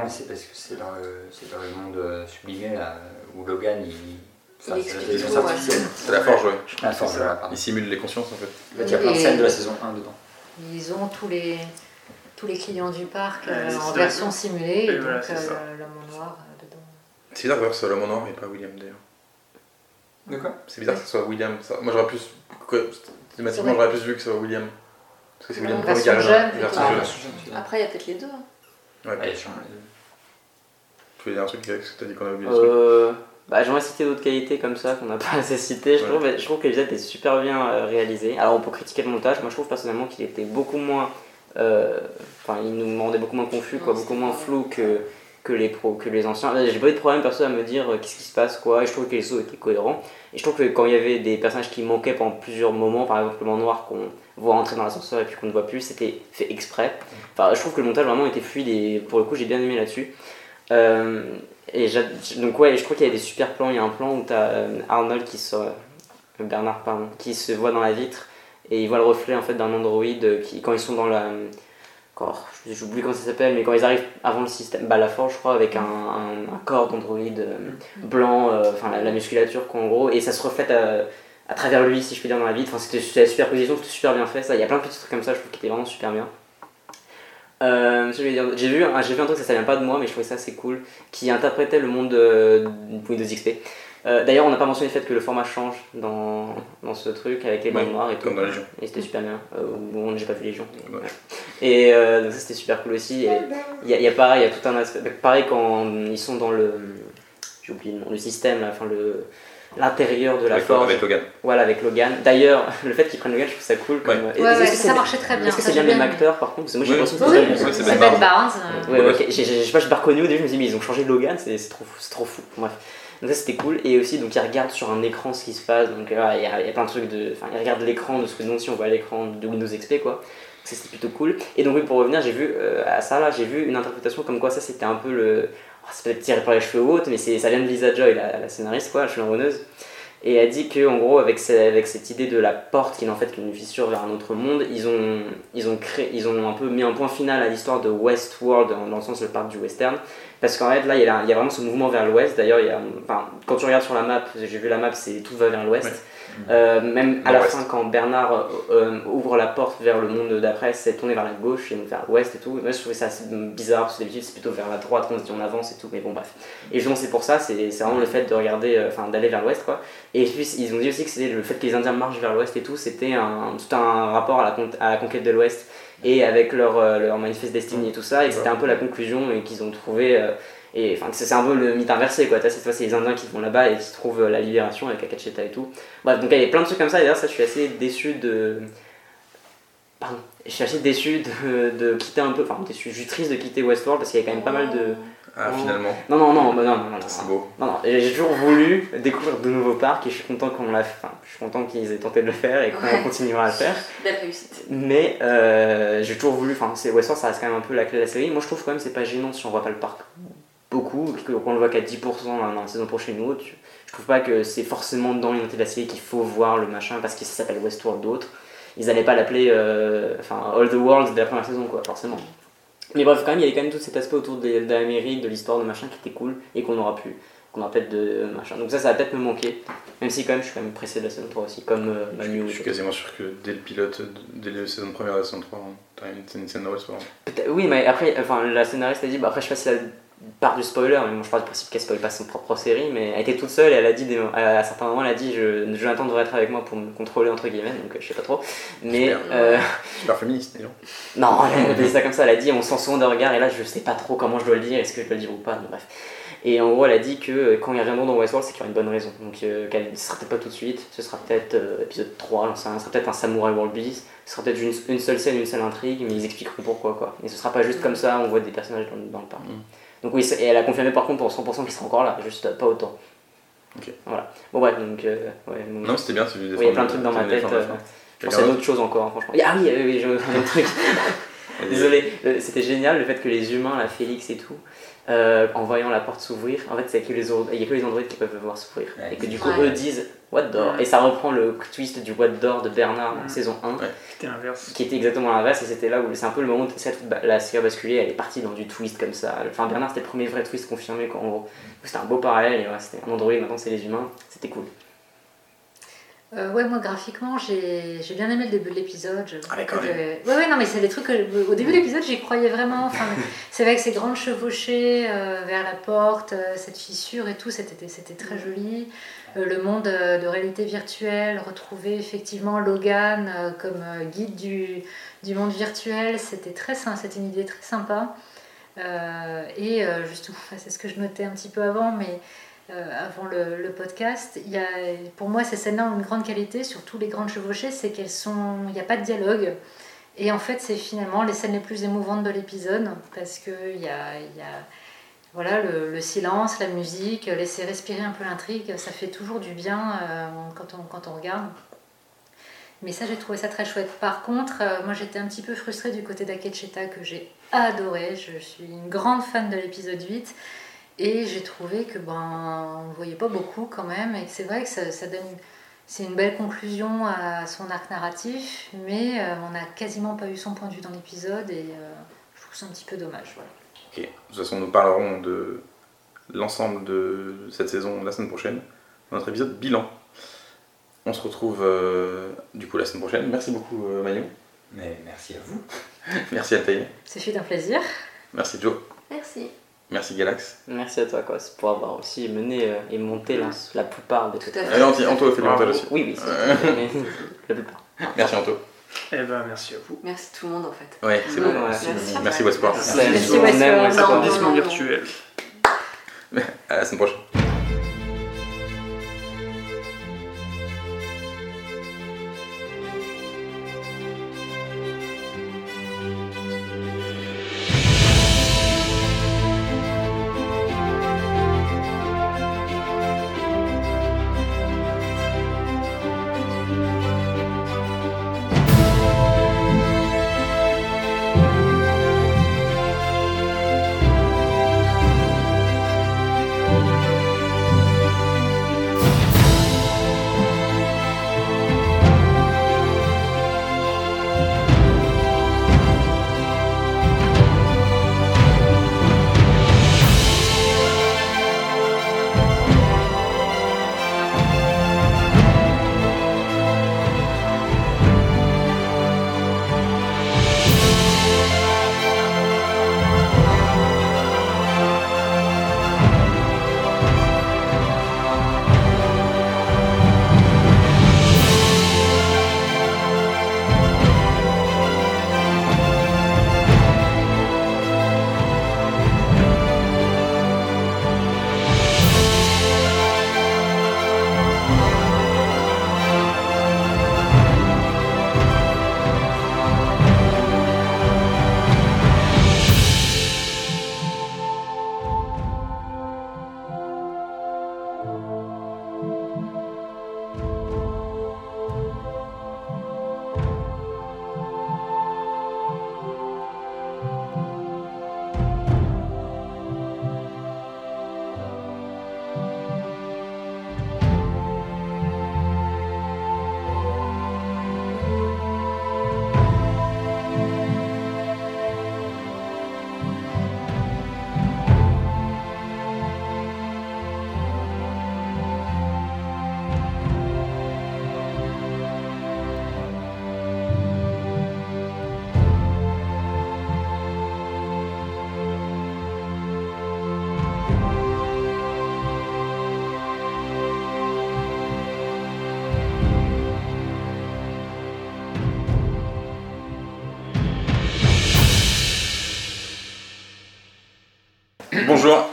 c'est parce que c'est dans, dans le monde euh, sublimé là, où Logan il. Enfin, c'est la forge, ouais. Ah, forge. Il simule les consciences en fait. En fait, il y a plein de scènes de la saison 1 dedans. Ils ont tous les, tous les clients du parc euh, c'est en version simulée, et, Et voilà, donc euh, l'homme en noir euh, dedans. C'est bizarre d'ailleurs que ce soit l'homme en noir et pas William d'ailleurs. De quoi? C'est bizarre que ce soit William. Ça. Moi j'aurais plus. Thématiquement j'aurais plus vu que ce soit William. Parce que c'est William premier qui arrive. Après, il y a peut-être les deux. hein. Ouais, Allez. Tu voulais dire un truc que t'as dit qu'on a oublié. Euh, bah, J'aimerais citer d'autres qualités comme ça qu'on n'a pas assez citées. Je Ouais. trouve, je trouve que l'épisode est super bien euh, réalisé. Alors on peut critiquer le montage, moi je trouve personnellement qu'il était beaucoup moins. euh, Enfin, il nous rendait beaucoup moins confus, quoi, beaucoup moins flou que, que, les pro, que les anciens. Euh, J'ai pas eu de problème perso à me dire euh, qu'est-ce qui se passe, quoi. Et je trouve que les sauts étaient cohérents. Et je trouve que quand il y avait des personnages qui manquaient pendant plusieurs moments, par exemple le man noir qu'on voit entrer dans l'ascenseur et puis qu'on ne voit plus, c'était fait exprès. Enfin, je trouve que le montage vraiment était fluide et pour le coup j'ai bien aimé là-dessus. Euh, et donc ouais, je trouve qu'il y a des super plans. Il y a un plan où tu as Arnold qui se, euh, Bernard pardon, qui se voit dans la vitre et il voit le reflet en fait d'un androïde qui quand ils sont dans la quand- j'oublie comment ça s'appelle mais quand ils arrivent avant le système bah la forge je crois avec un, un- un corps d'androïde euh, blanc euh, enfin la, la musculature quoi en gros et ça se reflète à, à travers lui si je puis dire dans la vitre enfin c'était la superposition c'était super bien fait ça il y a plein de petits trucs comme ça je trouve qui étaient vraiment super bien euh, j'ai vu, un- j'ai vu un truc, ça, ça vient pas de moi, mais je trouvais ça assez cool, qui interprétait le monde de Windows XP. Euh, D'ailleurs, on n'a pas mentionné le fait que le format change dans, dans ce truc avec les Ouais, noires et tout. comme dans Légion. Et c'était super bien. Euh, bon, j'ai pas vu Légion. mais Ouais. Et euh, donc ça c'était super cool aussi. Il y, a, y a pareil, il y a tout un aspect. Pareil quand ils sont dans le. J'ai oublié le nom, le système, là, enfin le l'intérieur de la Avec, forge. avec Logan. Voilà, avec Logan. D'ailleurs, le fait qu'ils prennent Logan, je trouve ça cool. Comme... Ouais. Et- Ouais, est-ce ouais, que ça c'est- marchait très bien. Est-ce que c'est bien le même acteur par contre? Parce que moi j'ai Oui, l'impression que c'est Ben Ben Barnes. Ouais. Ouais, Ouais, je sais pas, j'ai pas reconnu au début, je me suis dit, mais ils ont changé Logan, c'est c'est trop, trop fou. Bref. Donc ça c'était cool. Et aussi, donc ils regardent sur un écran ce qui se passe. Donc euh, il y, a, y a plein de trucs de. Enfin, ils regardent l'écran de ce que nous aussi on voit à l'écran de Windows XP quoi. C'était plutôt cool. Et donc oui, pour revenir, j'ai vu euh, à ça là, j'ai vu une interprétation comme quoi ça c'était un peu le. oh, peut-être tiré par les cheveux autre, mais ça vient de Lisa Joy, la, scénariste quoi, la showrunneuse. Et elle dit que en gros avec, ce- avec cette idée de la porte qui est en fait qu'une fissure vers un autre monde, ils ont, ils ont créé, ils ont un peu mis un point final à l'histoire de Westworld dans, le sens le parc du western. Parce qu'en fait là il y, a, vraiment ce mouvement vers l'ouest. D'ailleurs quand tu regardes sur la map, j'ai vu la map, c'est tout va vers l'ouest. Euh, même à la fin quand Bernard euh, euh, ouvre la porte vers le monde d'après, c'est tourné vers la gauche et donc vers l'ouest et tout. Moi je trouvais ça assez bizarre parce que d'habitude c'est plutôt vers la droite qu'on se dit on avance et tout. Mais bon bref. Et justement c'est pour ça, c'est vraiment le fait de regarder, enfin d'aller vers l'ouest quoi. Et ils ont dit aussi que c'était le fait que les Indiens marchent vers l'ouest et tout, c'était un, tout un rapport à la, conquête de l'ouest et avec leur, leur manifeste destinée et tout ça, et c'était un peu la conclusion qu'ils ont trouvé. Et enfin, que c'est un peu le mythe inversé quoi. Cette fois, c'est les Indiens qui vont là-bas et qui trouvent euh, la libération avec Akacheta et tout. Bref, donc il y a plein de trucs comme ça, et d'ailleurs, ça, je suis assez déçu de. Pardon. Je suis assez déçu de, de quitter un peu. Enfin, déçu, je suis triste de quitter Westworld parce qu'il y a quand même pas mal de. Ah, Oh. finalement. Non, non, non, bah non, non, non, non. C'est beau. Non, non, j'ai toujours voulu découvrir de nouveaux parcs et je suis content qu'on l'a enfin, je suis content qu'ils aient tenté de le faire et qu'on Ouais. continuera à le faire. Belle réussite. Mais euh, j'ai toujours voulu, enfin, c'est Westworld, ça reste quand même un peu la clé de la série. Moi, je trouve quand même que c'est pas gênant si on voit pas le parc beaucoup, qu'on le voit qu'à 10% dans la saison prochaine ou autre. Je trouve pas que c'est forcément dans l'unité de la série qu'il faut voir le machin parce que ça s'appelle Westworld d'autres. Ils allaient pas l'appeler, euh, enfin, All the Worlds de la première saison, quoi, forcément. Mais bref, quand même, il y avait quand même tout cet aspect autour de, de l'Amérique, de l'histoire, de machin qui était cool et qu'on aura pu, qu'on aura peut-être de machin. Donc ça, ça va peut-être me manquer. Même si quand même, je suis quand même pressé de la saison 3 aussi, comme euh, Manu. Je suis quasiment sûr que dès le pilote, dès la saison première et la saison 3, t'as une, une scène de Westworld. Oui, mais après, enfin, la scénariste a dit, bah, après, je sais pas si elle part du spoiler, mais moi je parle du principe qu'elle spoil pas son propre série, mais elle était toute seule et elle a dit, des- à certains moments, elle a dit, je, Jonathan devrait être avec moi pour me contrôler, entre guillemets, donc euh, je sais pas trop. Mais, Super. euh, Super féministe, dis donc. non, elle a dit ça comme ça, elle a dit, on sent souvent de regard, et là, je sais pas trop comment je dois le dire, est-ce que je dois le dire ou pas, mais bref. Et en gros, elle a dit que euh, quand ils reviendront dans Westworld, c'est qu'il y aura une bonne raison. Donc, euh, qu'elle ne sera peut-être pas tout de suite, ce sera peut-être euh, épisode 3, j'en sais rien, ce sera peut-être un Samurai World Beast, ce sera peut-être une, une seule scène, une seule intrigue, mais ils expliqueront pourquoi, quoi. Et ce sera pas juste comme ça, on voit des personnages dans, dans le parc. Mm. Donc, oui, et elle a confirmé par contre pour 100% qu'il sera encore là, juste euh, pas autant. Ok. Voilà. Bon, bref, donc, euh, ouais, donc- Non, c'était bien, tu oui, il y a plein de trucs dans ma tête. euh, je pensais à d'autres choses encore, hein, franchement. Ah oui, oui, oui, j'ai un autre truc. Désolé, euh, c'était génial le fait que les humains, la Félix et tout, euh, en voyant la porte s'ouvrir, en fait, c'est que les il y a que les androïdes qui peuvent le voir s'ouvrir. Ouais, et que du coup, Ouais. eux disent What door Ouais. Et ça reprend le twist du What door de Bernard en saison 1, C'était inverse. qui était exactement l'inverse. Et c'était là où c'est un peu le moment où cette- la série a basculé, elle est partie dans du twist comme ça. Enfin, Bernard, c'était le premier vrai twist confirmé, quoi, en gros. C'était un beau parallèle, et ouais, c'était un androïde, maintenant c'est les humains, c'était cool. Euh, ouais, moi graphiquement, j'ai j'ai bien aimé le début de l'épisode. Ah, Ouais, ouais, non, mais c'est des trucs que au début de l'épisode, j'y croyais vraiment. Enfin, c'est vrai que ces grandes chevauchées euh, vers la porte, euh, cette fissure et tout, c'était c'était très joli. Euh, le monde euh, de réalité virtuelle, retrouver effectivement Logan euh, comme guide du, du monde virtuel, c'était très c'était une idée très sympa. Euh, et justement, c'est ce que je notais un petit peu avant, mais avant le, le podcast, y a, pour moi, ces scènes-là ont une grande qualité sur tous les grandes chevauchées, c'est qu'elles sont, il n'y a pas de dialogue. Et en fait, c'est finalement les scènes les plus émouvantes de l'épisode parce que il y a voilà, le, le silence, la musique, laisser respirer un peu l'intrigue, ça fait toujours du bien euh, quand, on, quand on regarde. Mais ça, j'ai trouvé ça très chouette. Par contre, euh, moi, j'étais un petit peu frustrée du côté d'Akecheta que j'ai adoré. Je suis une grande fan de l'épisode 8. Et j'ai trouvé que ben on le voyait pas beaucoup quand même et c'est vrai que ça, donne c'est une belle conclusion à son arc narratif, mais euh, on n'a quasiment pas eu son point de vue dans l'épisode et euh, je trouve ça un petit peu dommage. Ok, de toute façon, nous parlerons de l'ensemble de cette saison la semaine prochaine, dans notre épisode bilan. On se retrouve euh, du coup la semaine prochaine. Merci beaucoup euh, Manu. Mais merci à vous. Merci Altaïr. C'est fait un plaisir. Merci Joe. Merci. Merci Galax. Merci à toi, quoi, c'est pour avoir aussi mené euh, et monté la, la plupart des Tout à fait. Allez, Anto, a fait du montage aussi. Oui, oui, la plupart. Merci Anto. Eh ben, merci à vous. Merci tout le monde en fait. Ouais, c'est bon. Ouais. Merci, Merci. Merci Westport. Merci, Merci, Merci, Westworld. Westworld. Non, Applaudissements non,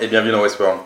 et bienvenue dans Westworld.